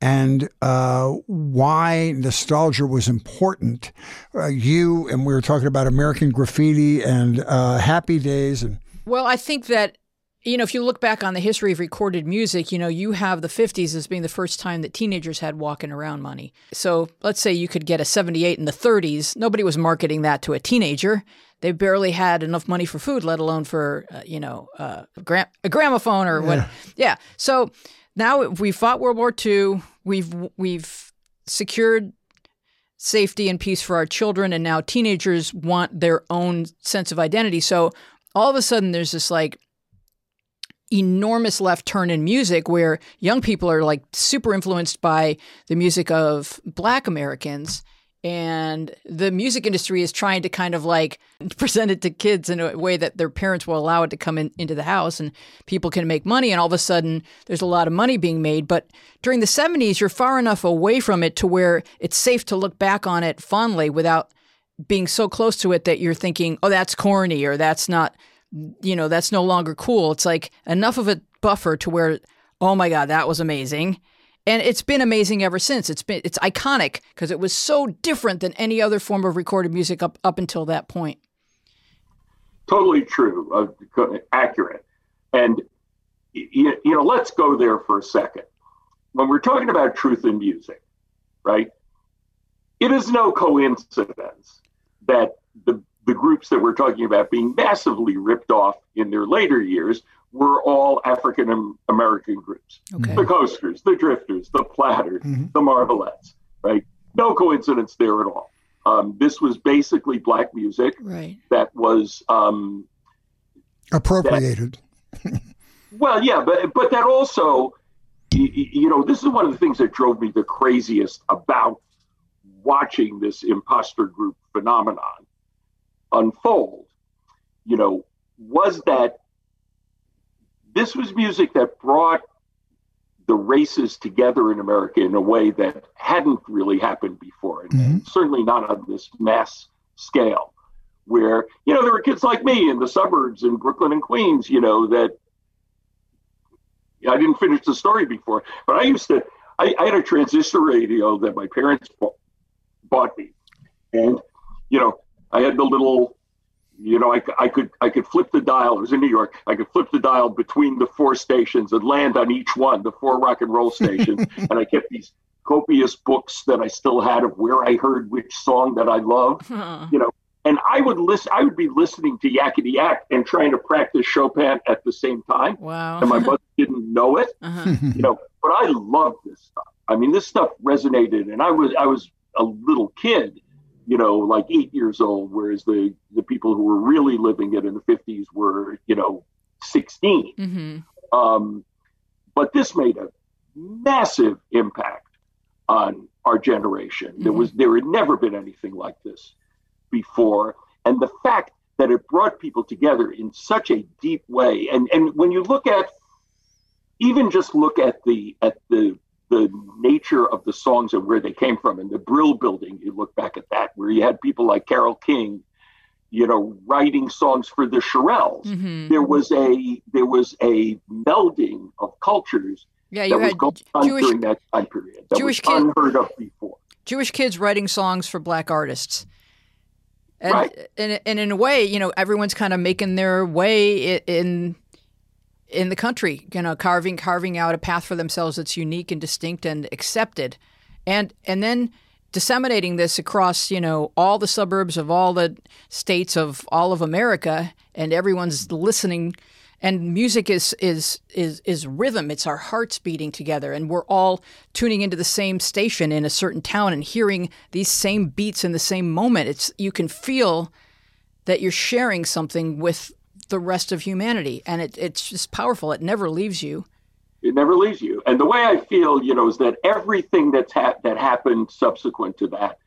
and uh, why nostalgia was important. Uh, you and we were talking about American Graffiti and uh, Happy Days, and well, I think that you know if you look back on the history of recorded music, you know you have the '50s as being the first time that teenagers had walking around money. So let's say you could get a '78 in the '30s. Nobody was marketing that to a teenager. They barely had enough money for food, let alone for uh, you know uh, a, a gramophone or what. Yeah. yeah. So now we fought World War II. We've we've secured safety and peace for our children, and now teenagers want their own sense of identity. So all of a sudden, there's this like enormous left turn in music where young people are like super influenced by the music of Black Americans and the music industry is trying to kind of like present it to kids in a way that their parents will allow it to come in, into the house and people can make money and all of a sudden there's a lot of money being made. But during the 70s you're far enough away from it to where it's safe to look back on it fondly without being so close to it that you're thinking oh that's corny or that's not you know that's no longer cool. It's like enough of a buffer to where oh my god that was amazing and it's been amazing ever since. It's been it's iconic because it was so different than any other form of recorded music up up until that point. Totally true, uh, accurate, and you, you know, let's go there for a second. When we're talking about truth in music, right? It is no coincidence that the the groups that we're talking about being massively ripped off in their later years were all African American groups. Okay. The Coasters, the Drifters, the Platters, mm-hmm. the Marvelettes, right? No coincidence there at all. Um, this was basically black music right. that was um, appropriated. That, well, yeah, but but that also, you, you know, this is one of the things that drove me the craziest about watching this imposter group phenomenon unfold. You know, was that this was music that brought the races together in America in a way that hadn't really happened before, and mm-hmm. certainly not on this mass scale. Where you know there were kids like me in the suburbs in Brooklyn and Queens, you know that I didn't finish the story before, but I used to. I, I had a transistor radio that my parents bought me, and you know I had the little you know, I, I could I could flip the dial. It was in New York. I could flip the dial between the four stations and land on each one, the four rock and roll stations. and I kept these copious books that I still had of where I heard which song that I loved. You know, and I would listen. I would be listening to Yakety Yak and trying to practice Chopin at the same time. Wow! And my mother didn't know it, uh-huh. you know. But I loved this stuff. I mean, this stuff resonated, and I was I was a little kid, you know, like eight years old, whereas the the people who were really living it in the fifties were, you know, 16 mm-hmm. um, but this made a massive impact on our generation. Mm-hmm. There was there had never been anything like this before, and the fact that it brought people together in such a deep way. And and when you look at even just look at the at the the nature of the songs and where they came from and the Brill building, you look back at that, where you had people like Carole King, you know, writing songs for the Shirelles. Mm-hmm. There was a there was a melding of cultures yeah, you had Jewish, during that time period. That Jewish was unheard of before. Jewish kids writing songs for black artists. And, right. and, and in a way, you know, everyone's kind of making their way in in the country, you know, carving carving out a path for themselves that's unique and distinct and accepted. And and then disseminating this across, you know, all the suburbs of all the states of all of America and everyone's listening and music is is is is rhythm it's our hearts beating together and we're all tuning into the same station in a certain town and hearing these same beats in the same moment it's you can feel that you're sharing something with the rest of humanity. And it, it's just powerful. It never leaves you. It never leaves you. And the way i feel you know is that everything that's ha- that happened subsequent to that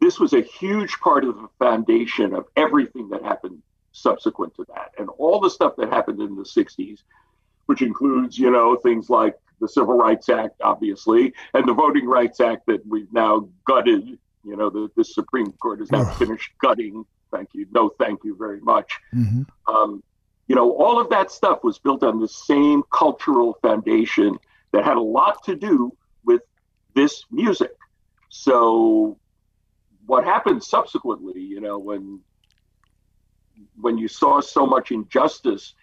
this was a huge part of the foundation of everything that happened subsequent to that. And all the stuff that happened in the 60s, which includes, you know, things like the Civil Rights Act, obviously, and the Voting Rights Act that we've now gutted, you know, the, the Supreme Court has now finished gutting. Thank you. No, thank you very much. Mm-hmm. Um, you know, all of that stuff was built on the same cultural foundation that had a lot to do with this music. So, what happened subsequently, you know, when when you saw so much injustice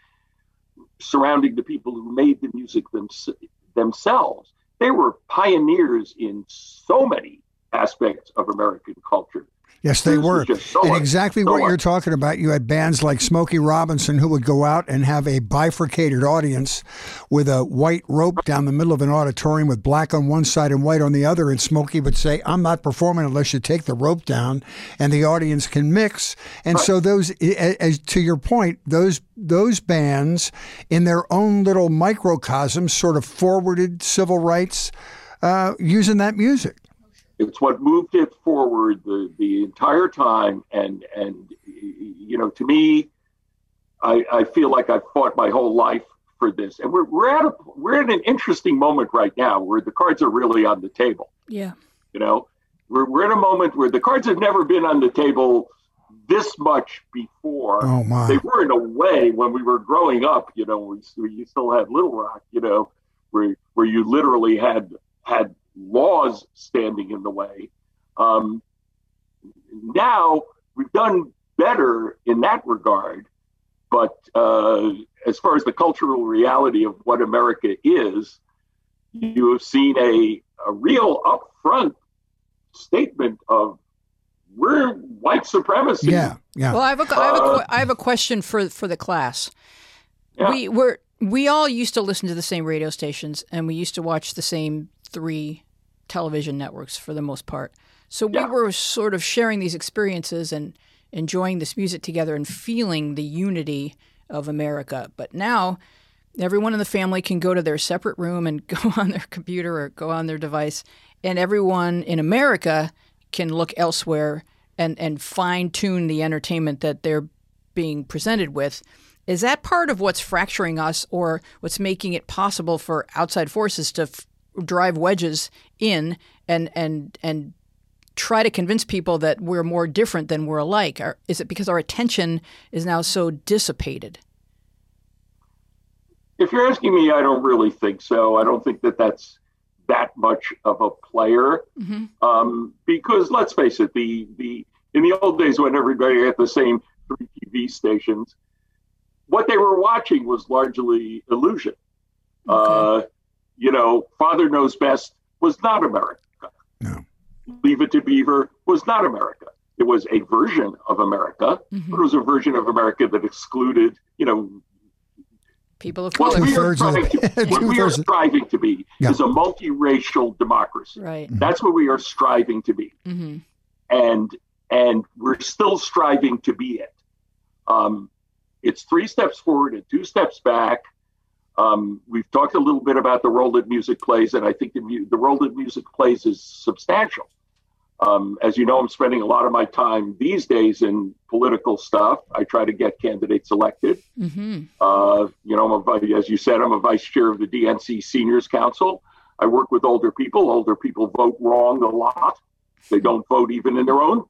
surrounding the people who made the music them, themselves, they were pioneers in so many aspects of American culture. Yes, they were. And exactly so what you're talking about. You had bands like Smokey Robinson who would go out and have a bifurcated audience with a white rope down the middle of an auditorium with black on one side and white on the other. And Smokey would say, I'm not performing unless you take the rope down and the audience can mix. And right. so those, as to your point, those those bands in their own little microcosm sort of forwarded civil rights uh, using that music. It's what moved it forward the, the entire time. And, and, you know, to me, I, I feel like I've fought my whole life for this. And we're, we're at a, we're at an interesting moment right now where the cards are really on the table. Yeah. You know, we're, we're in a moment where the cards have never been on the table this much before. Oh my! They were in a way when we were growing up. You know, we, we still had Little Rock. You know, where where you literally had had laws standing in the way. Um, now we've done better in that regard, but uh, as far as the cultural reality of what America is, you have seen a, a real upfront statement of we're white supremacy. Yeah, yeah. Well, I have a, I have a, uh, I have a question for for the class. Yeah. We were we all used to listen to the same radio stations, and we used to watch the same three television networks for the most part. So yeah. we were sort of sharing these experiences and enjoying this music together and feeling the unity of America. But now everyone in the family can go to their separate room and go on their computer or go on their device, and everyone in America can look elsewhere and, and fine tune the entertainment that they're being presented with. Is that part of what's fracturing us or what's making it possible for outside forces to f- drive wedges in and and and try to convince people that we're more different than we're alike? Or is it because our attention is now so dissipated? If you're asking me, I don't really think so. I don't think that that's that much of a player. Mm-hmm. Um, because let's face it, the the in the old days when everybody had the same three TV stations, what they were watching was largely illusion. Okay. Uh, you know, Father Knows Best was not America. No. Leave It to Beaver was not America. it was a version of America, Mhm. but it was a version of America that excluded, you know, People of what color. we are Two-thirds of trying the- to, what we are striving to be Yeah. is a multiracial democracy. Right. That's what we are striving to be, hmm and and we're still striving to be it. Um, it's three steps forward and two steps back. Um, we've talked a little bit about the role that music plays, and I think the, mu- the role that music plays is substantial. Um, as you know, I'm spending a lot of my time these days in political stuff. I try to get candidates elected. hmm Uh, you know, I'm a, as you said, I'm a vice chair of the DNC Seniors Council. I work with older people. Older people vote wrong a lot. They don't vote even in their own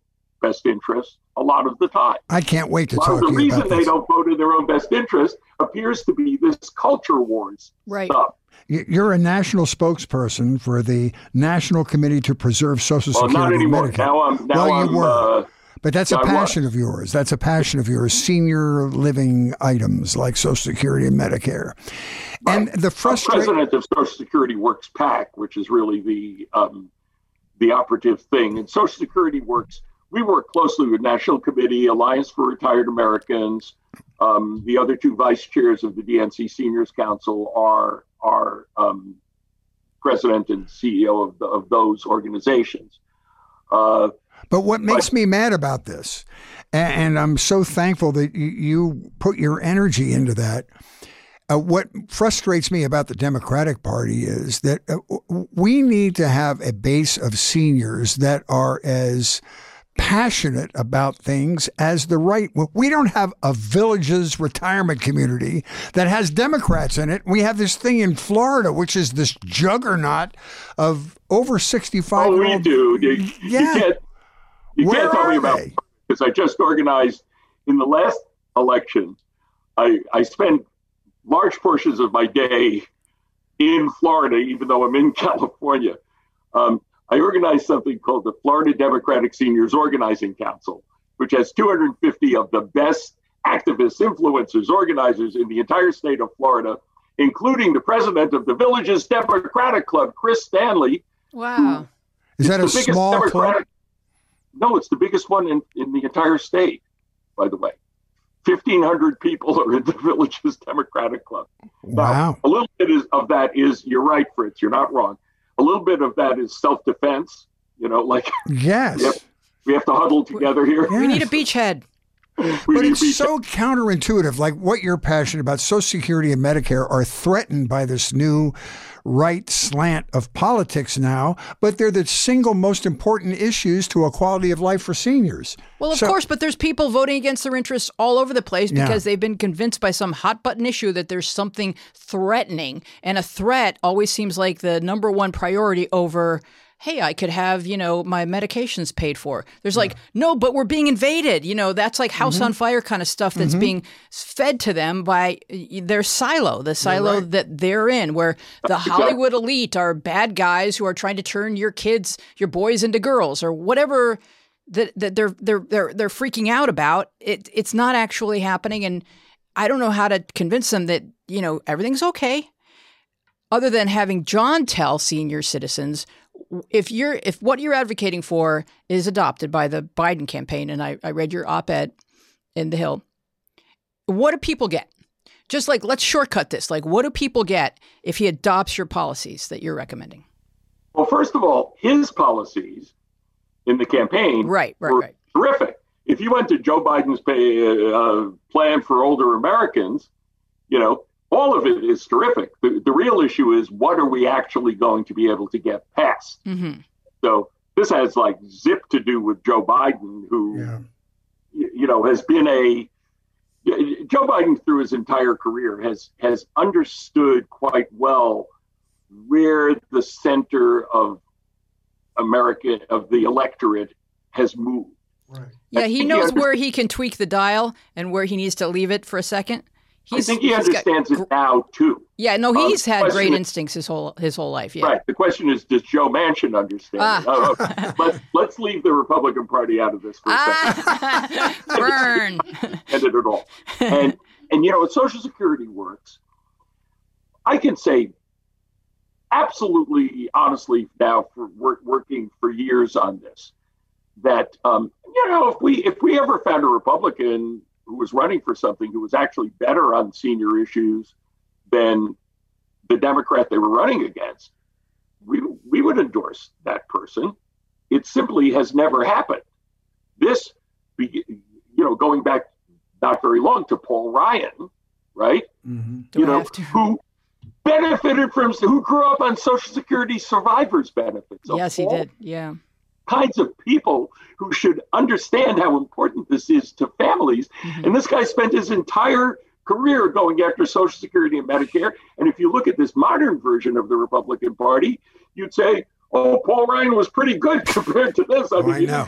best interest a lot of the time. I can't wait to A lot talk of to the reason they this. don't vote in their own best interest appears to be this culture wars Right. stuff. You're a national spokesperson for the National Committee to Preserve Social Well, Security not and anymore. Medicare. Now I'm now Well, you I'm were. uh, But that's a passion of yours. That's a passion of yours. Senior living items like Social Security and Medicare. And the frustration. president of Social Security Works PAC, which is really the um, the operative thing. And Social Security Works, we work closely with National Committee, Alliance for Retired Americans. Um, the other two vice chairs of the DNC Seniors Council are are um, president and CEO of, the, of those organizations. Uh, But what makes me mad about this, and I'm so thankful that you- you put your energy into that. Uh, what frustrates me about the Democratic Party is that uh, we need to have a base of seniors that are as passionate about things as the right. We don't have a villages retirement community that has Democrats in it. We have this thing in Florida, which is this juggernaut of over 65 oh, we do. You, you Yeah. can't, you Where can't tell me about because I just organized in the last election. I I spent large portions of my day in Florida, even though I'm in California. Um, I organized something called the Florida Democratic Seniors Organizing Council, which has 250 of the best activists, influencers, organizers in the entire state of Florida, including the president of the Villages Democratic Club, Chris Stanley, Wow. Is that a the biggest small club? Democratic- No, it's the biggest one in, in the entire state, by the way. 1,500 people are in the Villages Democratic Club. Wow. A little bit is, of that is, you're right, Fritz, you're not wrong. A little bit of that is self defense. You know, like Yes. Yep. we have to huddle together here. Yeah. We need a beachhead. But it's so counterintuitive. Like what you're passionate about, Social Security and Medicare are threatened by this new right slant of politics now, but they're the single most important issues to a quality of life for seniors. Well, of So- course, but there's people voting against their interests all over the place Yeah. because they've been convinced by some hot button issue that there's something threatening. And a threat always seems like the number one priority over, hey, I could have, you know, my medications paid for. There's like, no, but we're being invaded. You know, that's like house Mm-hmm. on fire kind of stuff that's being fed to them by their silo, the silo right. that they're in, where the Hollywood elite are bad guys who are trying to turn your kids, your boys into girls or whatever that, that they're they're they're they're freaking out about. It it's not actually happening, and I don't know how to convince them that you know everything's okay. Other than having John tell senior citizens, if you're if what you're advocating for is adopted by the Biden campaign, and I, I read your op-ed in the Hill, what do people get? Just like let's shortcut this. Like, what do people get if he adopts your policies that you're recommending? well, first of all, his policies in the campaign Right, right, were right. terrific. If you went to Joe Biden's pay, uh, plan for older Americans, you know, all of it is terrific. The, the real issue is what are we actually going to be able to get past? hmm So this has like zip to do with Joe Biden, who Yeah. y- you know has been a Joe Biden through his entire career has has understood quite well where the center of America of the electorate has moved. Right. Yeah, he he knows under- where he can tweak the dial and where he needs to leave it for a second. I think he he's got understands it now too. Yeah, no, Um, he's had great is- instincts his whole his whole life. Yeah. Right. The question is, does Joe Manchin understand? Ah. Oh, let's let's leave the Republican Party out of this for a second. Ah, burn. end it all. And and you know, Social Security works. I can say absolutely honestly now for work, working for years on this that um, you know, if we if we ever found a Republican who was running for something who was actually better on senior issues than the Democrat they were running against, we we would endorse that person. It simply has never happened. This, you know, going back not very long to Paul Ryan, right? Mm-hmm. You know, who benefited from who grew up on Social Security survivors benefits. Yes, he did. Yeah. Kinds of people who should understand how important this is to families. Mm-hmm. And this guy spent his entire career going after Social Security and Medicare. And if you look at this modern version of the Republican Party, you'd say, oh, Paul Ryan was pretty good compared to this. I oh, mean, I know.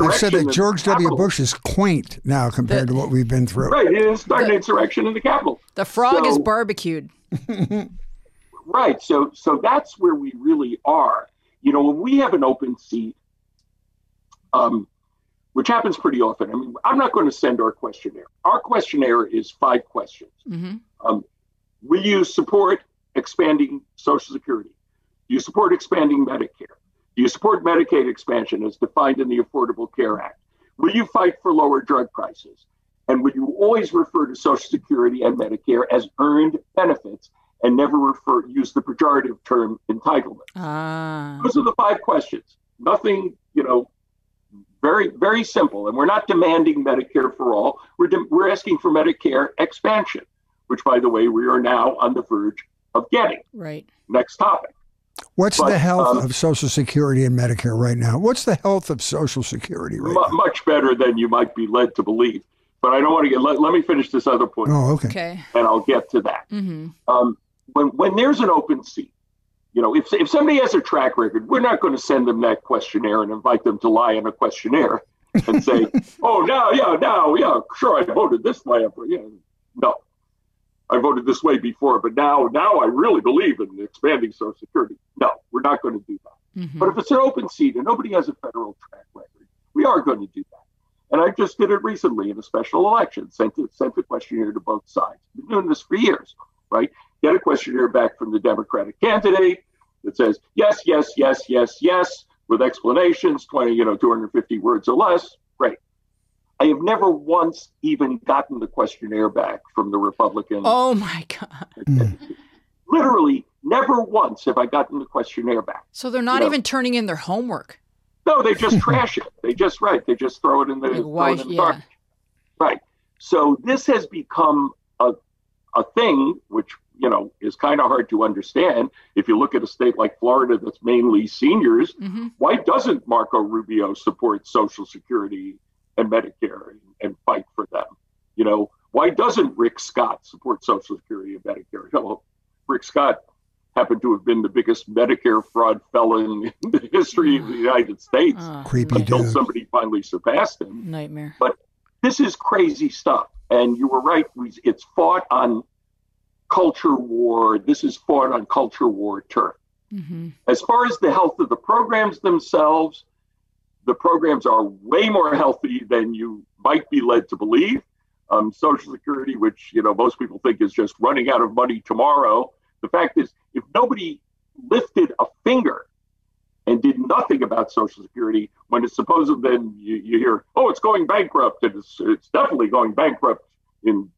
I've said that George W. Bush is quaint now compared the, to what we've been through. Right. He didn't start the, an insurrection in the Capitol. The frog so, is barbecued. right. So, so that's where we really are. You know, when we have an open seat, um, which happens pretty often. I mean, I'm not going to send our questionnaire. Our questionnaire is five questions. Mm-hmm. Um, will you support expanding Social Security? Do you support expanding Medicare? Do you support Medicaid expansion as defined in the Affordable Care Act? Will you fight for lower drug prices? And will you always refer to Social Security and Medicare as earned benefits and never refer use the pejorative term entitlement? Ah. Those are the five questions. Nothing, you know, very, very simple. And we're not demanding Medicare for all. We're, de- we're asking for Medicare expansion, which, by the way, we are now on the verge of getting. Right. Next topic. What's but, the health um, of Social Security and Medicare right now? What's the health of Social Security right m- now? Much better than you might be led to believe. But I don't want to get. Let, let me finish this other point. Oh, okay. Okay. And I'll get to that. Mm-hmm. Um, when when there's an open seat, you know, if, if somebody has a track record, we're not going to send them that questionnaire and invite them to lie in a questionnaire and say, oh, now, yeah, now, yeah, sure, I voted this way. Yeah, no, I voted this way before, but now, now I really believe in expanding Social Security. No, we're not going to do that. Mm-hmm. But if it's an open seat and nobody has a federal track record, we are going to do that. And I just did it recently in a special election, sent it, sent the questionnaire to both sides. I've been doing this for years, right? Get a questionnaire back from the Democratic candidate that says yes, yes, yes, yes, yes, with explanations, 20, you know, 250 words or less. Great. I have never once even gotten the questionnaire back from the Republican. Oh my God. Literally, never once have I gotten the questionnaire back. So they're not you even know? turning in their homework. No, they just trash it. They just right. They just throw it in the, like, why, in the yeah. garbage. Right. So this has become a a thing which you know is kind of hard to understand if you look at a state like Florida that's mainly seniors. Mm-hmm. Why doesn't Marco Rubio support Social Security and Medicare and, and, fight for them? You know, why doesn't Rick Scott support Social Security and Medicare? Well, Rick Scott happened to have been the biggest Medicare fraud felon in the history of the United States uh, Creepy until dude. somebody finally surpassed him. Nightmare. But this is crazy stuff. And you were right. It's fought on culture war. This is fought on culture war turf. Mm-hmm. As far as the health of the programs themselves, the programs are way more healthy than you might be led to believe. Um, Social Security, which you know most people think is just running out of money tomorrow, the fact is, if nobody lifted a finger and did nothing about Social Security, when it's supposed then you, you hear, oh, it's going bankrupt, and it's, it's definitely going bankrupt in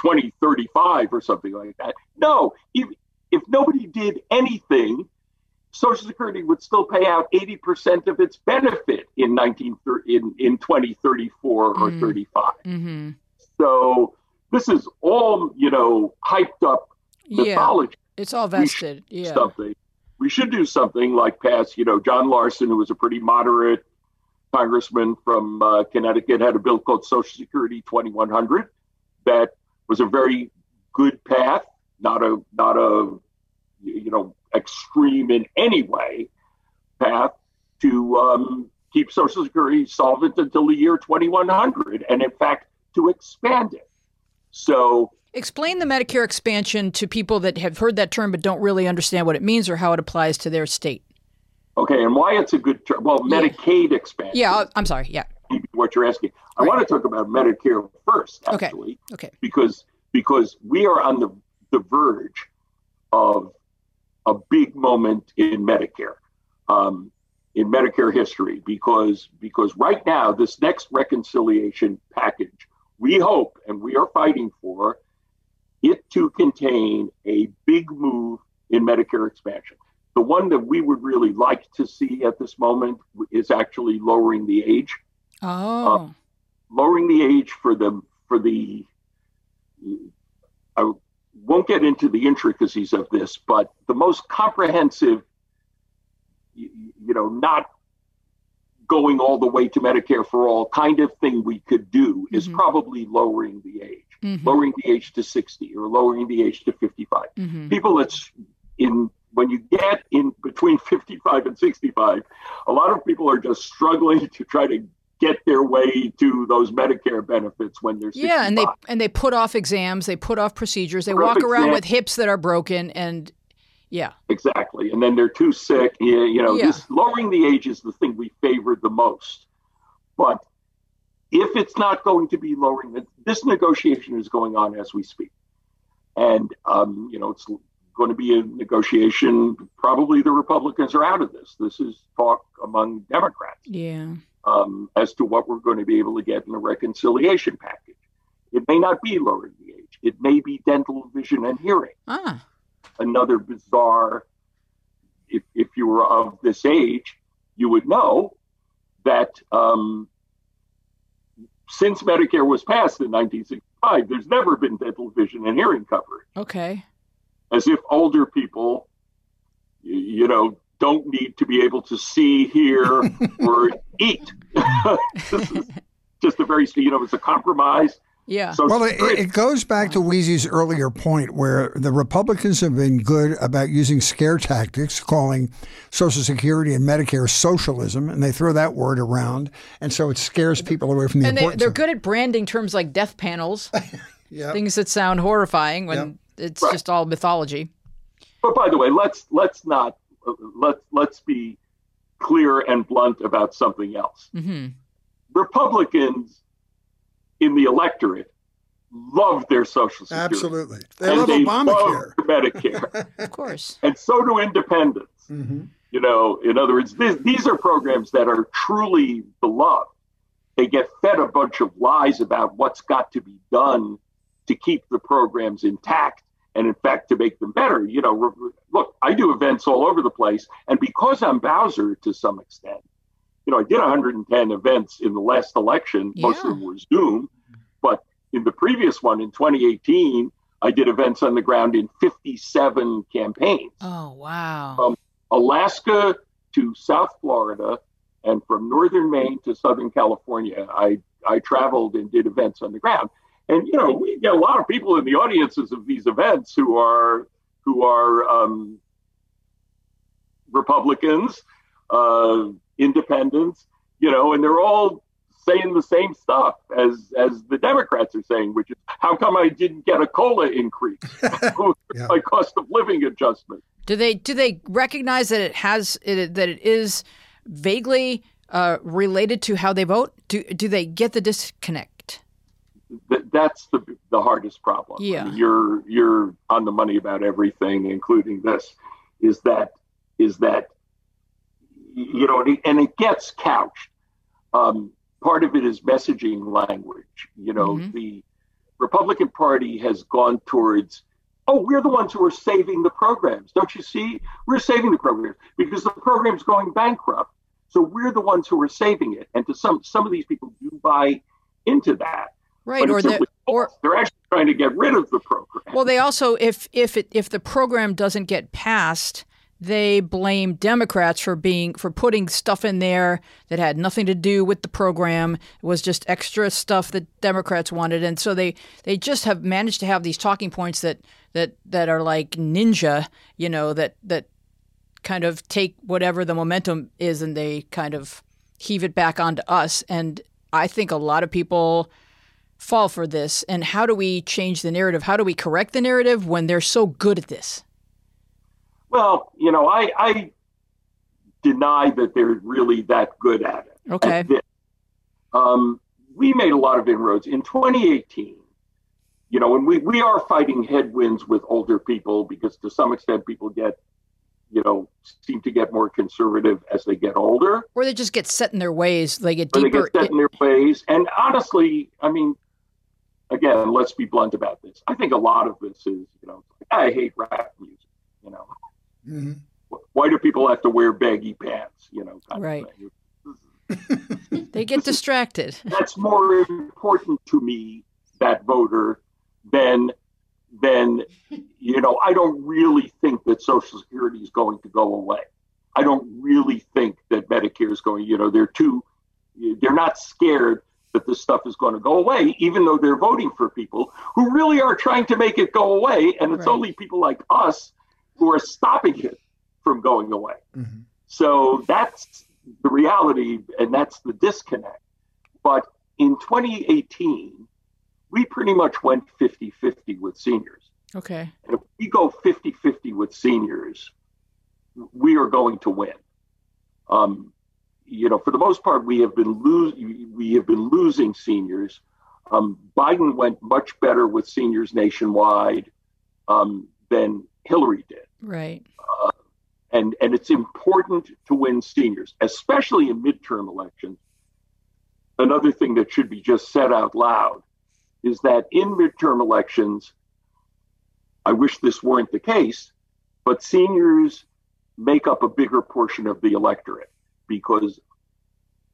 2035 or something like that. No, if, if nobody did anything, Social Security would still pay out 80% of its benefit in 19 in, in 2034 or mm. 35. Mm-hmm. So this is all, you know, hyped up mythology. Yeah, it's all vested. Yeah. Something. We should do something like pass, you know, John Larson, who was a pretty moderate congressman from uh, Connecticut, had a bill called Social Security 2100 that was a very good path, not a not a you know extreme in any way path to um, keep Social Security solvent until the year 2100, and in fact to expand it. So. Explain the Medicare expansion to people that have heard that term but don't really understand what it means or how it applies to their state. Okay, and why it's a good term. Well, yeah. Medicaid expansion. Yeah, I'm sorry. Yeah what you're asking. I want to talk about Medicare first, actually. Okay. okay. Because because we are on the, the verge of a big moment in Medicare. Um, in Medicare history because because right now this next reconciliation package we hope and we are fighting for it to contain a big move in Medicare expansion. The one that we would really like to see at this moment is actually lowering the age. Oh. Uh, lowering the age for the for the I won't get into the intricacies of this, but the most comprehensive you, you know, not going all the way to Medicare for all kind of thing we could do is mm-hmm. probably lowering the age, mm-hmm. lowering the age to 60 or lowering the age to 55. Mm-hmm. People that's in when you get in between 55 and 65, a lot of people are just struggling to try to get their way to those Medicare benefits when they're 65. yeah, and they and they put off exams, they put off procedures, they put walk around exams. with hips that are broken, and yeah. Exactly. And then they're too sick. You, you know, yeah. this lowering the age is the thing we favor the most. But if it's not going to be lowering, this negotiation is going on as we speak. And, um, you know, it's going to be a negotiation. Probably the Republicans are out of this. This is talk among Democrats. Yeah. Um, as to what we're going to be able to get in a reconciliation package. It may not be lowering the age. It may be dental, vision, and hearing. Ah another bizarre, if, if you were of this age, you would know that um, since Medicare was passed in 1965, there's never been dental, vision, and hearing coverage. Okay. As if older people, you know, don't need to be able to see, hear, or eat. this is just a very, you know, it's a compromise yeah. So well, it, it, goes back to Weezy's earlier point where the Republicans have been good about using scare tactics, calling Social Security and Medicare socialism, and they throw that word around, and so it scares people away from the and importance. They, are good at branding terms like death panels, yep. things that sound horrifying when yep. it's right. just all mythology. But by the way, let's let's not let's let's be clear and blunt about something else. Mm-hmm. Republicans in the electorate love their Social Security. Absolutely. They and love they Obamacare. Love Medicare. of course. And so do independents. Mm-hmm. You know, in other words, this, these are programs that are truly beloved. They get fed a bunch of lies about what's got to be done to keep the programs intact and, in fact, to make them better. You know, look, I do events all over the place. And because I'm Bowzer to some extent, you know, I did 110 events in the last election. Yeah. Most of them were Zoom. But in the previous one in 2018, I did events on the ground in 57 campaigns. Oh, wow. From Alaska to South Florida and from northern Maine to Southern California, I, I traveled and did events on the ground. And, you know, we get a lot of people in the audiences of these events who are, who are um, Republicans, uh, independents, you know, and they're all saying the same stuff as as the Democrats are saying, which is how come I didn't get a cola increase, yeah. my cost of living adjustment. Do they do they recognize that it has it, that it is vaguely uh, related to how they vote? Do do they get the disconnect? That's the the hardest problem. Yeah, I mean, you're you're on the money about everything, including this. Is that is that you know, and it gets couched. Um, part of it is messaging language. You know, mm-hmm. the Republican Party has gone towards, oh, we're the ones who are saving the programs. Don't you see? We're saving the programs because the program's going bankrupt. So we're the ones who are saving it. And to some some of these people do buy into that. Right, or the, or they're actually trying to get rid of the program. Well, they also if if it if the program doesn't get passed, they blame Democrats for being for putting stuff in there that had nothing to do with the program. It was just extra stuff that Democrats wanted, and so they they just have managed to have these talking points that that that are like ninja, you know, that that kind of take whatever the momentum is and they kind of heave it back onto us. And I think a lot of people fall for this. And how do we change the narrative? How do we correct the narrative when they're so good at this? Well, you know, I, I deny that they're really that good at it. Okay. Um, we made a lot of inroads in 2018. You know, and we, we are fighting headwinds with older people because to some extent people get you know, seem to get more conservative as they get older. Or they just get set in their ways. They get Or they deeper. get set in their ways. And honestly, I mean, again, let's be blunt about this. I think a lot of this is, you know, I hate rap music. You know, Mhm. why do people have to wear baggy pants? You know, kind of Right. thing. they get distracted. That's more important to me, that voter, than than you know. I don't really think that Social Security is going to go away. I don't really think that Medicare is going. You know, they're too. They're not scared that this stuff is going to go away, even though they're voting for people who really are trying to make it go away, and it's Right. only people like us who are stopping it from going away. Mhm. So that's the reality, and that's the disconnect. But in 2018, we pretty much went 50 50 with seniors. Okay. And if we go 50 50 with seniors, we are going to win. Um, you know, for the most part, we have been lose we have been losing seniors. Um, Biden went much better with seniors nationwide um, than Hillary did Right. and and it's important to win seniors, especially in midterm elections. Another thing that should be just said out loud is that in midterm elections, I wish this weren't the case, but seniors make up a bigger portion of the electorate because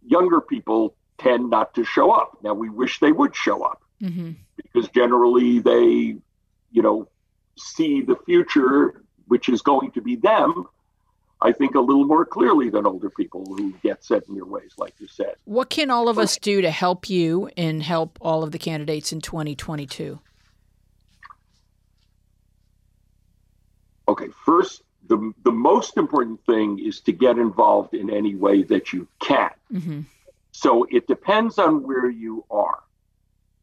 younger people tend not to show up. Now we wish they would show up hmm because generally they, you know, see the future, which is going to be them, I think, a little more clearly than older people who get set in their ways, like you said. What can all of us do to help you and help all of the candidates in 2022? Okay, first, the, the most important thing is to get involved in any way that you can. hmm So it depends on where you are.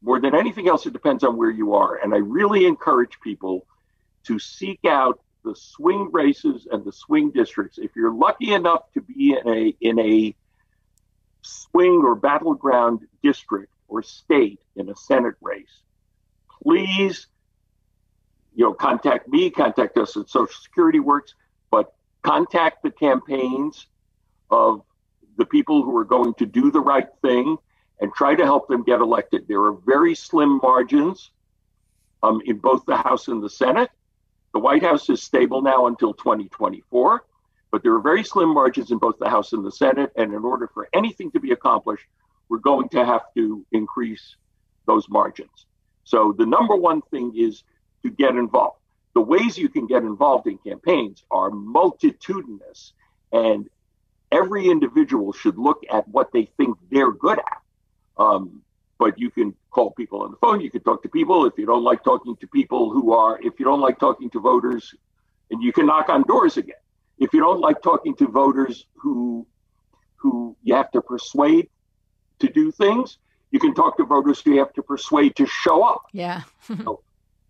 More than anything else, it depends on where you are. And I really encourage people to seek out the swing races and the swing districts. If you're lucky enough to be in a in a swing or battleground district or state in a Senate race, please, you know, contact me, contact us at Social Security Works, but contact the campaigns of the people who are going to do the right thing and try to help them get elected. There are very slim margins um, in both the House and the Senate. The White House is stable now until 2024, but there are very slim margins in both the House and the Senate. And in order for anything to be accomplished, we're going to have to increase those margins. So the number one thing is to get involved. The ways you can get involved in campaigns are multitudinous, and every individual should look at what they think they're good at. Um, but you can call people on the phone. You can talk to people. If you don't like talking to people who are, if you don't like talking to voters, and you can knock on doors again. If you don't like talking to voters who, who you have to persuade to do things, you can talk to voters who you have to persuade to show up Yeah.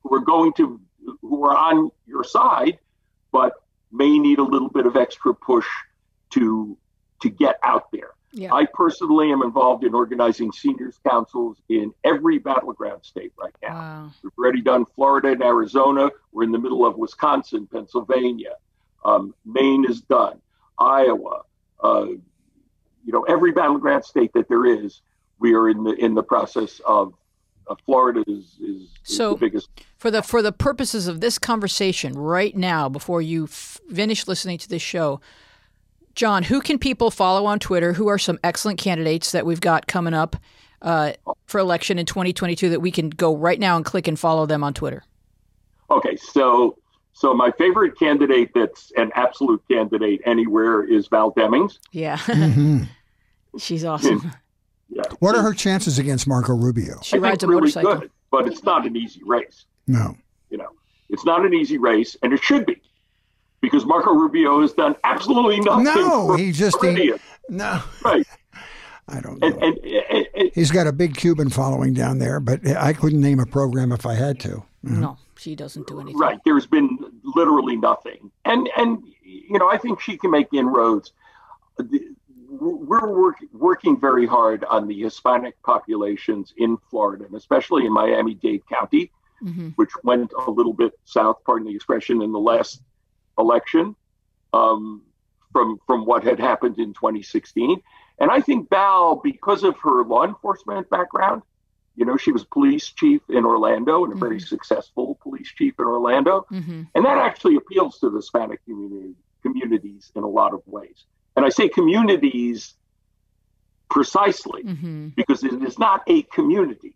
who are going to who are on your side but may need a little bit of extra push to to get out there. Yeah. i personally am involved in organizing seniors councils in every battleground state right now. Wow. we've already done florida and arizona. We're in the middle of wisconsin pennsylvania. Um, maine is done. Iowa uh, you know every battleground state that there is we are in the in the process of uh, Florida is, is, is So- the biggest. For the for the purposes of this conversation right now, before you f- finish listening to this show, John, who can people follow on Twitter? Who are some excellent candidates that we've got coming up uh, for election in 2022 that we can go right now and click and follow them on Twitter? Okay, so so my favorite candidate that's an absolute candidate anywhere is Val Demings. Yeah, Mhm. she's awesome. Yeah, What are her chances against Marco Rubio? She I think rides a really motorcycle. good, but it's not an easy race. No. You know, it's not an easy race, and it should be because Marco Rubio has done absolutely nothing. No, for he just he, no. right, I don't know. and, and, and, and He's got a big Cuban following down there, but I couldn't name a program if I had to. No, she doesn't do anything. Right. There's been literally nothing. And and you know, I think she can make inroads. The- We're work, working very hard on the Hispanic populations in Florida, and especially in Miami-Dade County, hmm which went a little bit south, pardon the expression, in the last election. um, from from what had happened in 2016. And I think Val, because of her law enforcement background, you know, she was police chief in Orlando and a very successful police chief in Orlando, Mm-hmm. and that actually appeals to the Hispanic community communities in a lot of ways. And I say communities precisely Mm-hmm. because it is not a community.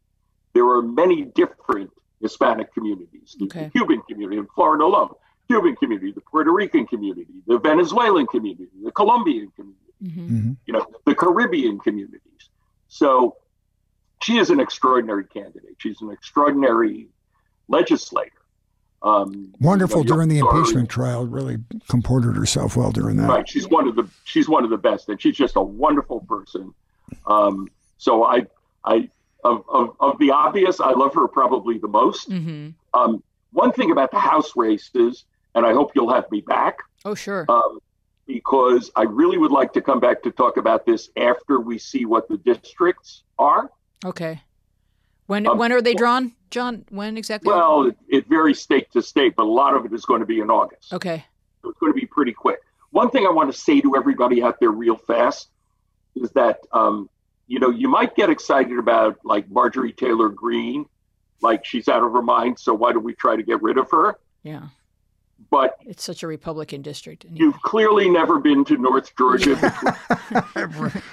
There are many different Hispanic communities. The Okay. Cuban community in Florida alone, Cuban community, the Puerto Rican community, the Venezuelan community, the Colombian community, Mm-hmm. you know, the Caribbean communities. So she is an extraordinary candidate. She's an extraordinary legislator. Um, Wonderful you know, during the you'll- impeachment trial. Really comported herself well during that. Right. She's one of the she's one of the best, and she's just a wonderful person. Um, so I I of, of of the obvious, I love her probably the most. Mm-hmm. Um, one thing about the House races, and I hope you'll have me back Oh, sure. um, because I really would like to come back to talk about this after we see what the districts are. Okay. When um, when are they drawn, John? When exactly? Well, it, it varies state to state, but a lot of it is going to be in August. Okay. So it's going to be pretty quick. One thing I want to say to everybody out there, real fast, is that um, you know you might get excited about like Marjorie Taylor Greene, like she's out of her mind, so why do we try to get rid of her? Yeah. But It's such a Republican district. and you've clearly never been to North Georgia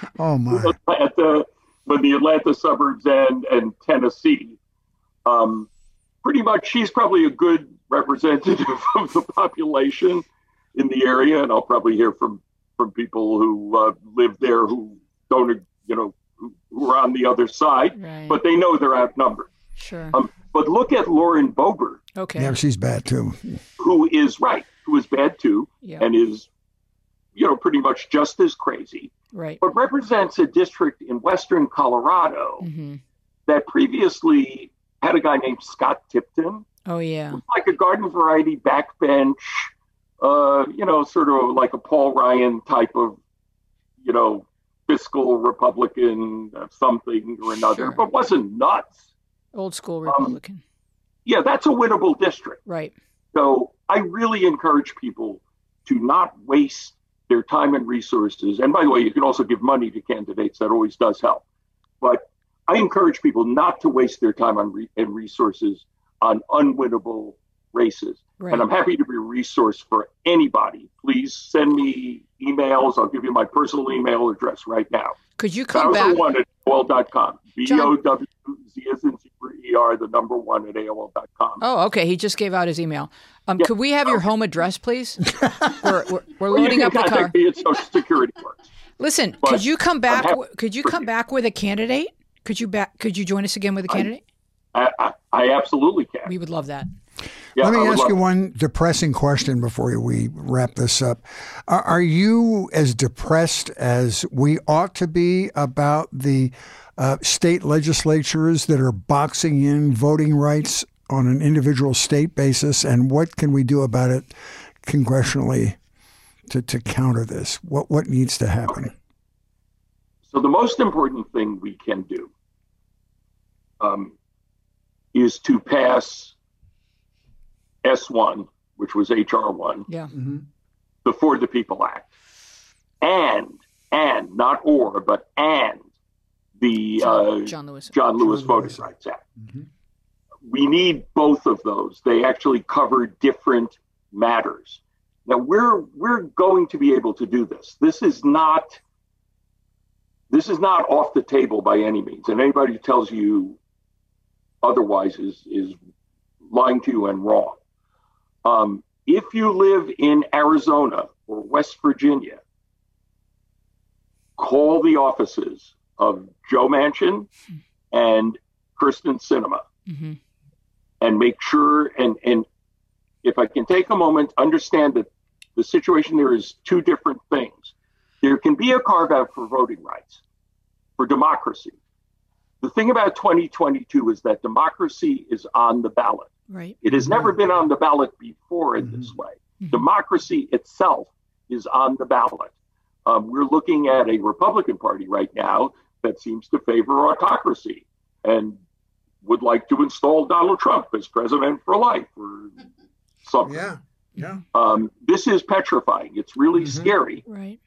oh my! Atlanta, when the Atlanta suburbs end, and Tennessee. Um, pretty much, she's probably a good representative of the population in the area, and I'll probably hear from from people who uh, live there who don't, you know, who, who are on the other side, Right. but they know they're outnumbered. sure. Um, but look at Lauren Boebert, okay. Yeah, she's bad too. who is right, who is bad too, yeah. and is, you know, pretty much just as crazy, right. but represents a district in western Colorado. Mm-hmm. that previously had a guy named Scott Tipton, Oh yeah. like a garden variety backbench, uh, you know, sort of like a Paul Ryan type of, you know, fiscal Republican something or another, Sure. but wasn't nuts. Old school Um, Republican. Yeah, that's a winnable district. right. So I really encourage people to not waste their time and resources. And by the way, you can also give money to candidates. That always does help. But I encourage people not to waste their time on re- and resources on unwinnable races. Right. And I'm happy to be a resource for anybody. Please send me emails. I'll give you my personal email address right now. Could you come back? Bowzer1 at AOL.com. B John- O W Z as in zebra E R, the number one at AOL.com. Oh, okay. He just gave out his email. Um, Yeah. Could we have your home address, please? we're we're, we're Or you loading can up the car. contact me at Social Security works. Listen, But could you come back? Could you come you. back with a candidate? Could you back? Could you join us again with a I- candidate? I, I, I absolutely can. We would love that. Yeah, Let me ask you it. one depressing question before we wrap this up. Are, are you as depressed as we ought to be about the uh, state legislatures that are boxing in voting rights on an individual state basis? And what can we do about it congressionally to, to counter this? What, what needs to happen? So the most important thing we can do um, is to pass S1, which was HR1, Yeah. the For the People Act, and and not or, but and the uh, John Lewis. John Lewis John Voting Lewis. Rights Act. We need both of those. They actually cover different matters. Now we're we're going to be able to do this. This is not this is not off the table by any means. And anybody who tells you otherwise is is lying to you and wrong. Um, if you live in Arizona or West Virginia, call the offices of Joe Manchin and Kyrsten Sinema mm-hmm. and make sure and and if I can take a moment, understand that the situation there is two different things. There can be a carve out for voting rights, for democracy. The thing about 2022 is that democracy is on the ballot. Right. It has never been on the ballot before in this way. Mhm. Democracy itself is on the ballot. Um, we're looking at a Republican Party right now that seems to favor autocracy and would like to install Donald Trump as president for life or something. Yeah. Um, this is petrifying. It's really Mhm. scary. Right.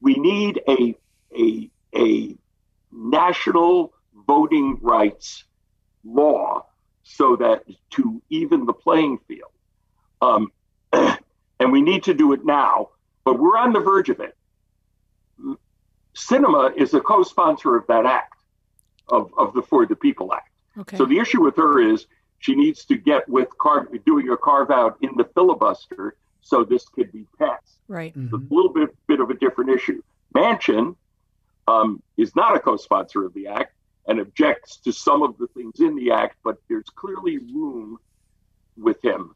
We need a a a national voting rights law so that to even the playing field. Um, and we need to do it now, but we're on the verge of it. Sinema is a co-sponsor of that act, of, of the For the People Act. Okay. So the issue with her is she needs to get with carve, doing a carve out in the filibuster so this could be passed. right. It's a little bit bit of a different issue. Manchin um, is not a co-sponsor of the act and objects to some of the things in the act, but there's clearly room with him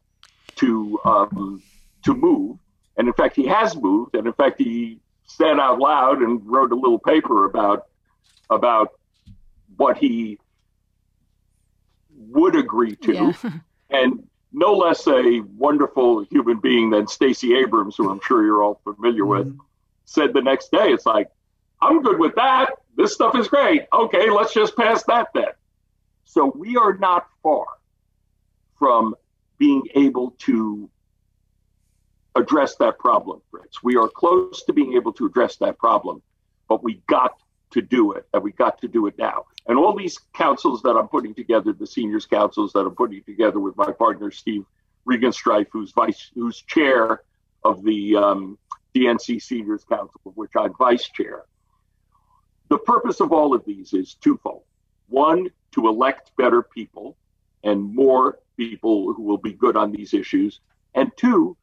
to um, to move. And in fact, he has moved. And in fact, he said out loud and wrote a little paper about about what he would agree to Yeah. and no less a wonderful human being than Stacey Abrams, who I'm sure you're all familiar with, said the next day, it's like, I'm good with that. This stuff is great. Okay, let's just pass that then. So we are not far from being able to address that problem, Fritz. We are close to being able to address that problem, but we got to do it, and we got to do it now. And all these councils that I'm putting together, the seniors councils that I'm putting together with my partner Steve Regenstreif, who's vice, who's chair of the um, DNC Seniors Council, of which I'm vice chair. The purpose of all of these is twofold: one, to elect better people and more people who will be good on these issues, and two,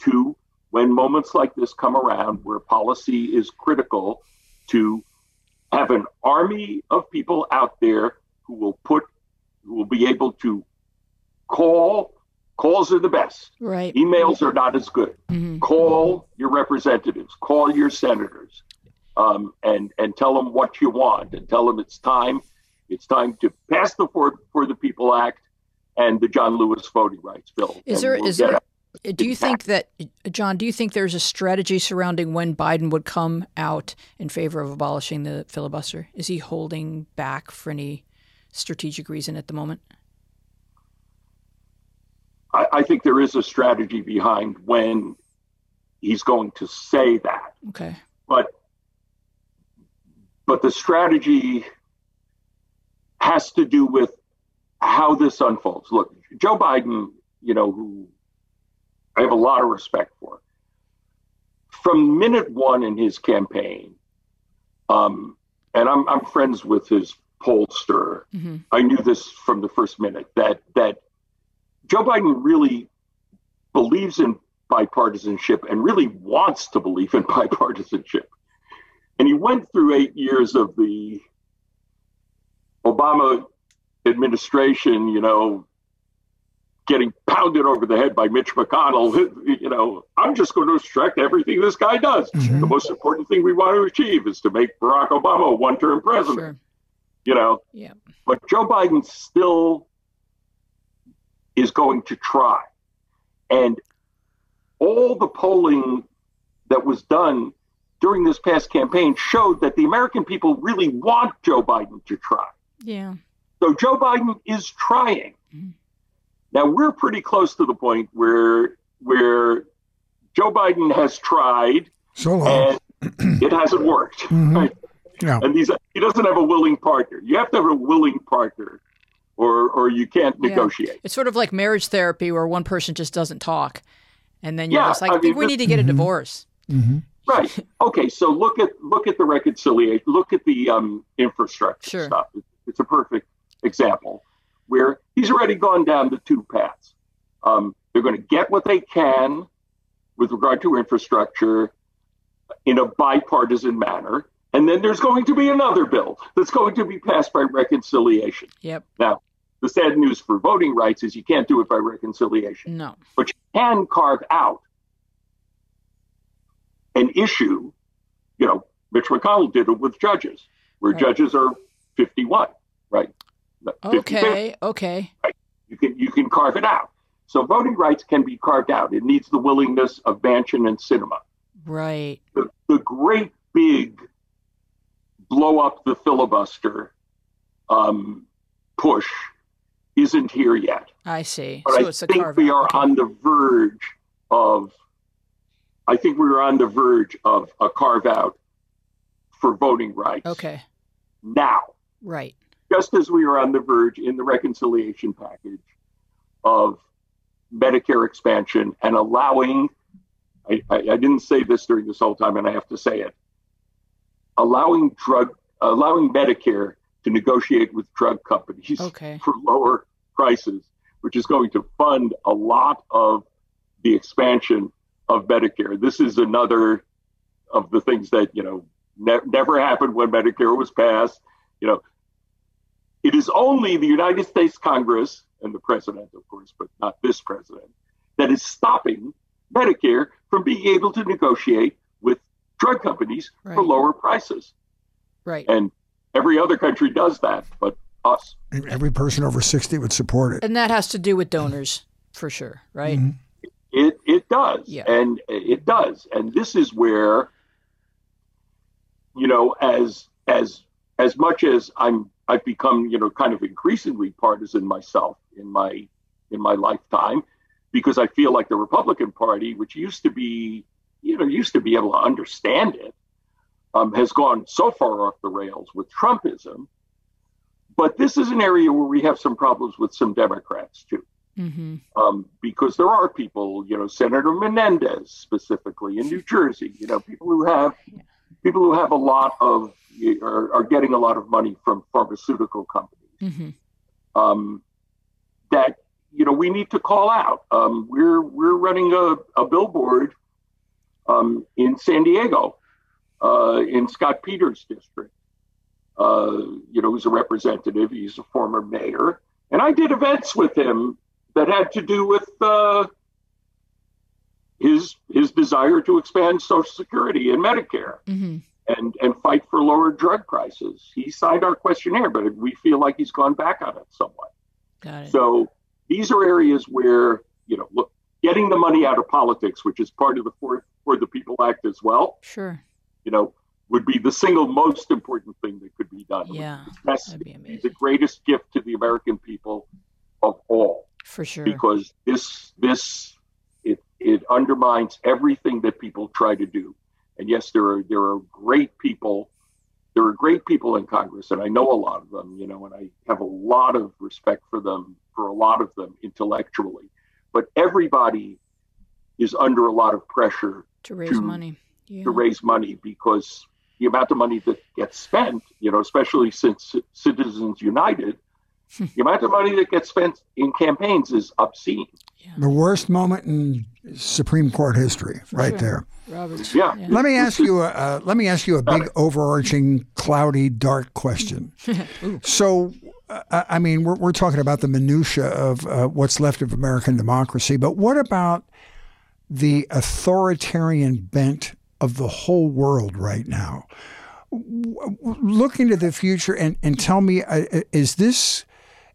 to when moments like this come around, where policy is critical, to have an army of people out there who will put who will be able to call calls are the best. Right. emails are not as good. Mhm. call your representatives. Call your senators um, and and tell them what you want and tell them it's time it's time to pass the for, for the people act and the john lewis voting rights bill Is there we'll is there do you think that John, do you think there's a strategy surrounding when Biden would come out in favor of abolishing the filibuster? Is he holding back for any strategic reason at the moment? I, I think there is a strategy behind when he's going to say that Okay. but but the strategy has to do with how this unfolds. Look, Joe Biden, you know, who I have a lot of respect for, from minute one in his campaign, um, and I'm I'm friends with his pollster. hmm I knew this from the first minute that that Joe Biden really believes in bipartisanship and really wants to believe in bipartisanship. And he went through eight years of the Obama administration, you know, getting pounded over the head by Mitch McConnell. You know, I'm just going to restrict everything this guy does. Mhm. The most important thing we want to achieve is to make Barack Obama a one term president, Sure. you know. Yeah. But Joe Biden still is going to try. And all the polling that was done during this past campaign showed that the American people really want Joe Biden to try. Yeah. So Joe Biden is trying. Mhm. Now we're pretty close to the point where where Joe Biden has tried So long. and it hasn't worked. Mhm. Right? Yeah. And these he doesn't have a willing partner. You have to have a willing partner or or you can't Yeah. negotiate. It's sort of like marriage therapy where one person just doesn't talk. And then you're Yeah, just like, I I think mean, we need to get a Mhm. divorce. hmm Right. Okay. So look at look at the reconciliation. Look at the um, infrastructure Sure. stuff. It's a perfect example where he's already gone down the two paths. Um, they're going to get what they can with regard to infrastructure in a bipartisan manner, and then there's going to be another bill that's going to be passed by reconciliation. Yep. Now, the sad news for voting rights is you can't do it by reconciliation No. but you can carve out an issue. You know, Mitch McConnell did it with judges, where Right. judges are 51, right? 50-50. Okay. Okay. You can you can carve it out. So voting rights can be carved out. It needs the willingness of Manchin and Sinema. Right. The, the great big blow up the filibuster um, push isn't here yet. I see. But so I it's a think we are Okay. on the verge of, I think we were on the verge of a carve out for voting rights. Okay. Now, Right. just as we were on the verge in the reconciliation package of Medicare expansion and allowing, I, I, I didn't say this during this whole time, and I have to say it, allowing drug, allowing Medicare to negotiate with drug companies Okay. for lower prices, which is going to fund a lot of the expansion of Medicare. This is another of the things that you know ne- never happened when Medicare was passed. You know, it is only the United States Congress and the president, of course, but not this president, that is stopping Medicare from being able to negotiate with drug companies for lower prices. Right. And every other country does that, but us. Every person over 60 would support it. And that has to do with donors for sure, right? Mhm. It it does, Yeah. and it does, and this is where, you know, as as as much as I'm I've become you know kind of increasingly partisan myself in my in my lifetime, because I feel like the Republican Party, which used to be you know used to be able to understand it, um, has gone so far off the rails with Trumpism. But this is an area where we have some problems with some Democrats too Mm-hmm. um, because there are people, you know, Senator Menendez specifically in New Jersey, you know, people who have people who have a lot of are, are getting a lot of money from pharmaceutical companies Mm-hmm. um, that you know we need to call out. Um, we're we're running a, a billboard um, in San Diego, uh, in Scott Peters' district. Uh, you know, who's a representative. He's a former mayor, and I did events with him that had to do with uh, his his desire to expand Social Security and Medicare Mm-hmm. and and fight for lower drug prices. He signed our questionnaire, but we feel like he's gone back on it somewhat. Got it. So these are areas where you know, look, getting the money out of politics, which is part of the For, for the People Act as well, sure. you know, would be the single most important thing that could be done. Yeah. That's That'd be the greatest gift to the American people of all For sure. because this this it it undermines everything that people try to do. And yes, there are there are great people. There are great people in Congress, and I know a lot of them. You know, and I have a lot of respect for them for a lot of them intellectually. But everybody is under a lot of pressure to raise to- money. Yeah. to raise money because the amount of money that gets spent, you know, especially since Citizens United, the amount of money that gets spent in campaigns is obscene. The worst moment in Supreme Court history, right sure. there. Roberts. Yeah. Let me ask you. A, uh, let me ask you a big, overarching, cloudy, dark question. so, uh, I mean, we're, we're talking about the minutia of uh, what's left of American democracy, but what about the authoritarian bent of the whole world right now? W- w- Look into the future and, and tell me, uh, is this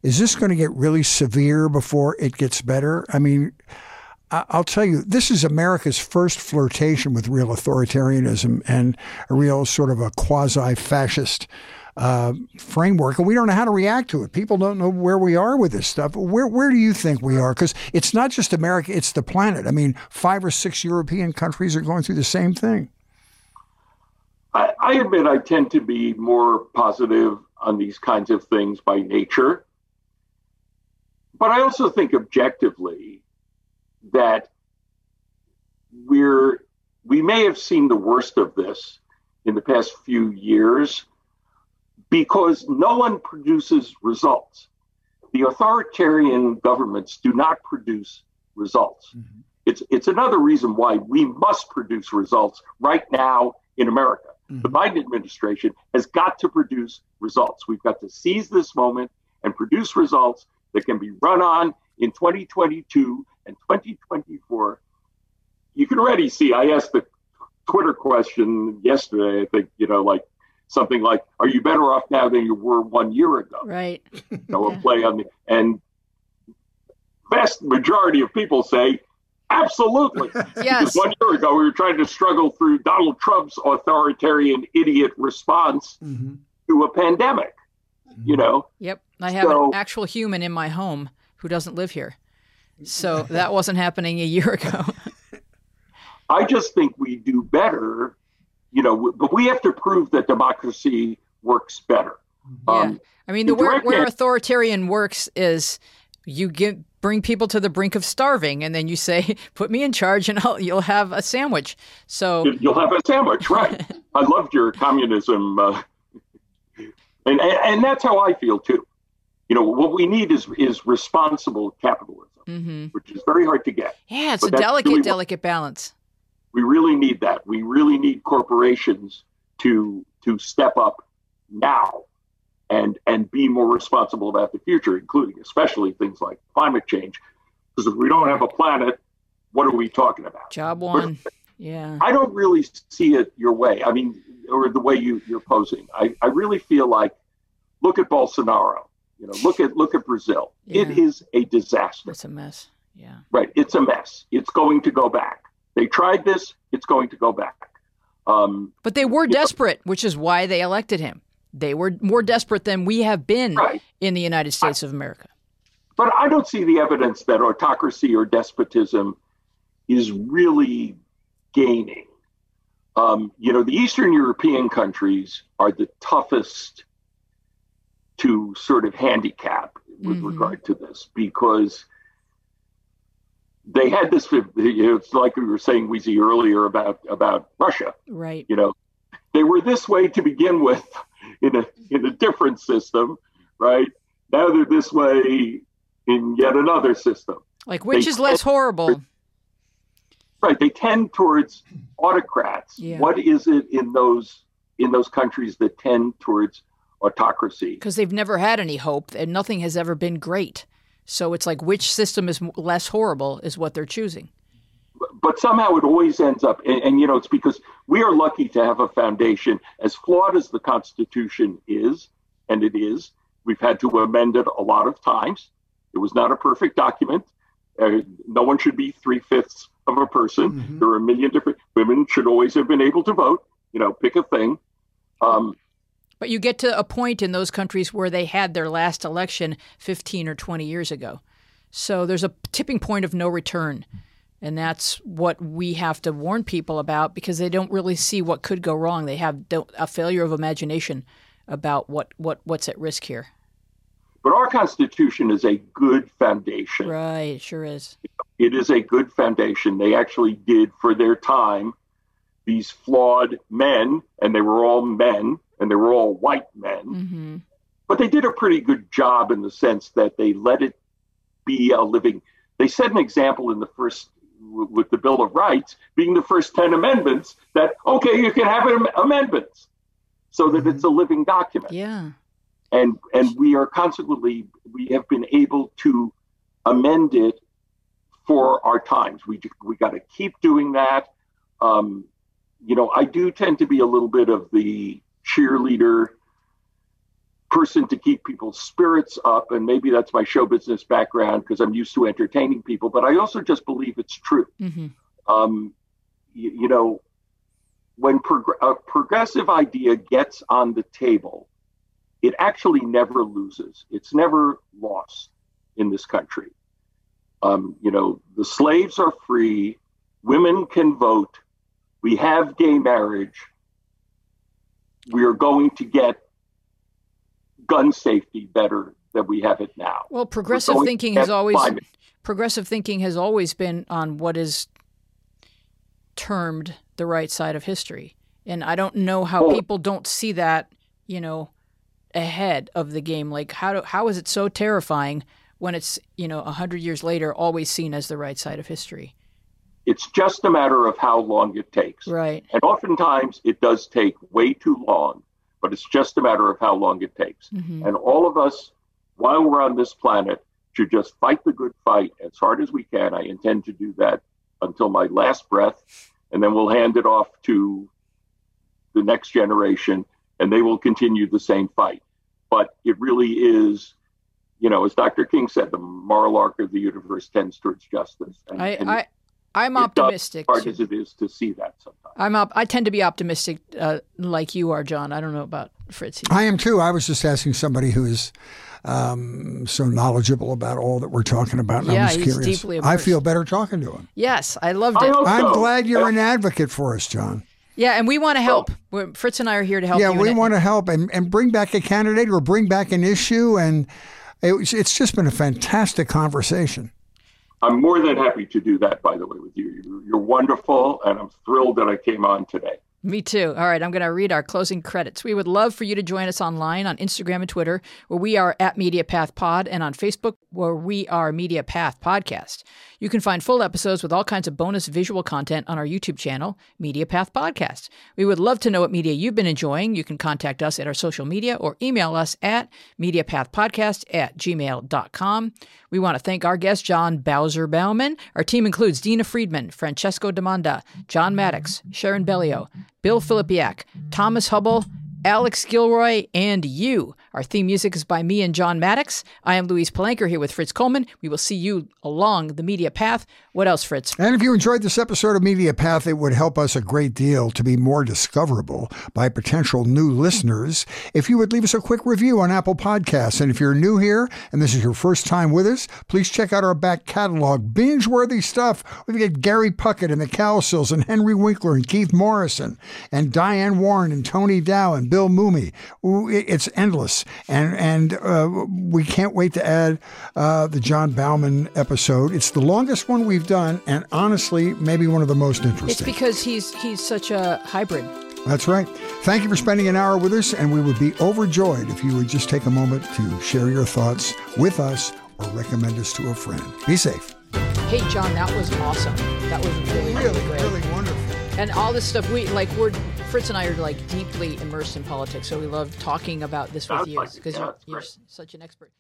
is this going to get really severe before it gets better? I mean, I'll tell you, this is America's first flirtation with real authoritarianism and a real sort of a quasi fascist uh, framework. And we don't know how to react to it. People don't know where we are with this stuff. Where, where do you think we are? Because it's not just America, it's the planet. I mean, five or six European countries are going through the same thing. I, I admit I tend to be more positive on these kinds of things by nature. But I also think objectively that we're we may have seen the worst of this in the past few years because no one produces results. The authoritarian governments do not produce results. Mm-hmm. It's it's another reason why we must produce results right now in America. Mm-hmm. The Biden administration has got to produce results. We've got to seize this moment and produce results that can be run on in 2022 and 2024. You can already see. I asked the Twitter question yesterday. I think you know, like something like, "Are you better off now than you were one year ago?" Right. You know, a play on the and vast majority of people say, "Absolutely." Yes. Because one year ago, we were trying to struggle through Donald Trump's authoritarian idiot response mm-hmm. to a pandemic. You mm-hmm. know, Yep. I have So- an actual human in my home who doesn't live here. So that wasn't happening a year ago. I just think we do better, you know, but we have to prove that democracy works better. Yeah. Um, I mean, the where, where authoritarian works is you get bring people to the brink of starving, and then you say, "Put me in charge, and I'll, you'll have a sandwich." So you'll have a sandwich, right? I loved your communism, uh, and, and and that's how I feel too. You know, what we need is is responsible capitalism, mm-hmm. which is very hard to get. Yeah, it's a delicate, really delicate balance. We really need that. We really need corporations to to step up now and and be more responsible about the future, including especially things like climate change. Because if we don't have a planet, what are we talking about? Job one. Yeah. I don't really see it your way. I mean, or the way you, you're posing. I, I really feel like look at Bolsonaro. You know, look at look at Brazil. Yeah. It is a disaster. It's a mess. Yeah. Right. It's a mess. It's going to go back. They tried this. It's going to go back. Um, but they were desperate, know, which is why they elected him. They were more desperate than we have been right. in the United States I, of America. But I don't see the evidence that autocracy or despotism is really gaining. Um, you know, the Eastern European countries are the toughest to sort of handicap with mm-hmm. regard to this because they had this. It's like we were saying, Weezy, earlier about about Russia. Right. You know, they were this way to begin with in a in a different system, right? Now they're this way in yet another system. Like which they is less horrible? right. They tend towards autocrats. Yeah. What is it in those in those countries that tend towards autocracy? Because they've never had any hope and nothing has ever been great. So it's like which system is less horrible is what they're choosing but somehow it always ends up, and, and, you know, it's because we are lucky to have a foundation as flawed as the Constitution is, and it is. We've had to amend it a lot of times. It was not a perfect document. Uh, no one should be three fifths of a person. Mm-hmm. There are a million different women should always have been able to vote. You know, pick a thing. Um, but you get to a point in those countries where they had their last election 15 or 20 years ago. So there's a tipping point of no return. And that's what we have to warn people about because they don't really see what could go wrong. They have a failure of imagination about what, what what's at risk here. But our Constitution is a good foundation. Right, it sure is. It is a good foundation. They actually did, for their time, these flawed men, and they were all men, and they were all white men. Mm-hmm. But they did a pretty good job in the sense that they let it be a living. They set an example in the first with the Bill of Rights being the first 10 amendments that, okay, you can have amendments so that mm-hmm. it's a living document. Yeah. And, and we are consequently, we have been able to amend it for our times. We, we got to keep doing that. Um, you know, I do tend to be a little bit of the cheerleader person to keep people's spirits up. And maybe that's my show business background because I'm used to entertaining people, but I also just believe it's true. Mm-hmm. Um, you, you, know, when prog- a progressive idea gets on the table, it actually never loses. It's never lost in this country. Um, you know, the slaves are free, women can vote, we have gay marriage. We are going to get gun safety better than we have it now. Well, progressive thinking has always climate. progressive thinking has always been on what is termed the right side of history. And I don't know how people don't see that, you know, ahead of the game. Like how do, how is it so terrifying when it's, you know, a 100 years later always seen as the right side of history? It's just a matter of how long it takes. Right. And oftentimes it does take way too long but it's just a matter of how long it takes. Mm-hmm. And all of us, while we're on this planet, should just fight the good fight as hard as we can. I intend to do that until my last breath, and then we'll hand it off to the next generation, and they will continue the same fight. But it really is, you know, as Dr. King said, the moral arc of the universe tends towards justice. And, I, and I, I'm optimistic. As hard as it is to see that sometimes. I'm up. I tend to be optimistic, uh, like you are, John. I don't know about Fritz. I am too. I was just asking somebody who is um, so knowledgeable about all that we're talking about. And Yeah, I was he's curious. deeply I feel better talking to him. yes, I loved it. hope I'm so. glad you're an advocate for us, John. Yeah, and we want to help. We're, Fritz and I are here to help. Yeah, you we in it. want to help and, and bring back a candidate or bring back an issue. And it, it's just been a fantastic conversation. I'm more than happy to do that, by the way, with you. You're, wonderful, and I'm thrilled that I came on today. Me too. All right, I'm going to read our closing credits. We would love for you to join us online on Instagram and Twitter, where we are at Media Path Pod, and on Facebook, where we are Media Path Podcast. You can find full episodes with all kinds of bonus visual content on our YouTube channel, Media Path Podcast. We would love to know what media you've been enjoying. You can contact us at our social media or email us at mediapathpodcast at gmail.com. We want to thank our guest, John Bowzer Bauman. Our team includes Dina Friedman, Francesco Demanda, John Maddox, Sharon Bellio, Bill Filipiak, Thomas Hubble, Alex Gilroy, and you. Our theme music is by me and John Maddox. I am Louise Palanker here with Fritz Coleman. We will see you along the media path. What else, Fritz? And if you enjoyed this episode of Media Path, it would help us a great deal to be more discoverable by potential new listeners if you would leave us a quick review on Apple Podcasts. And if you're new here and this is your first time with us, please check out our back catalog. Binge worthy stuff. We've got Gary Puckett and the Cowsills and Henry Winkler and Keith Morrison and Diane Warren and Tony Dow and Bill Mooney. It's endless. And, and uh, we can't wait to add uh, the John Bauman episode. It's the longest one we've done, and honestly, maybe one of the most interesting. It's because he's he's such a hybrid. That's right. Thank you for spending an hour with us, and we would be overjoyed if you would just take a moment to share your thoughts with us or recommend us to a friend. Be safe. Hey, John, that was awesome. That was really, really, great. wonderful. And all this stuff, we like, we're Fritz and I are like deeply immersed in politics, so we love talking about this with Sounds you like because Yeah, you're, you're such an expert.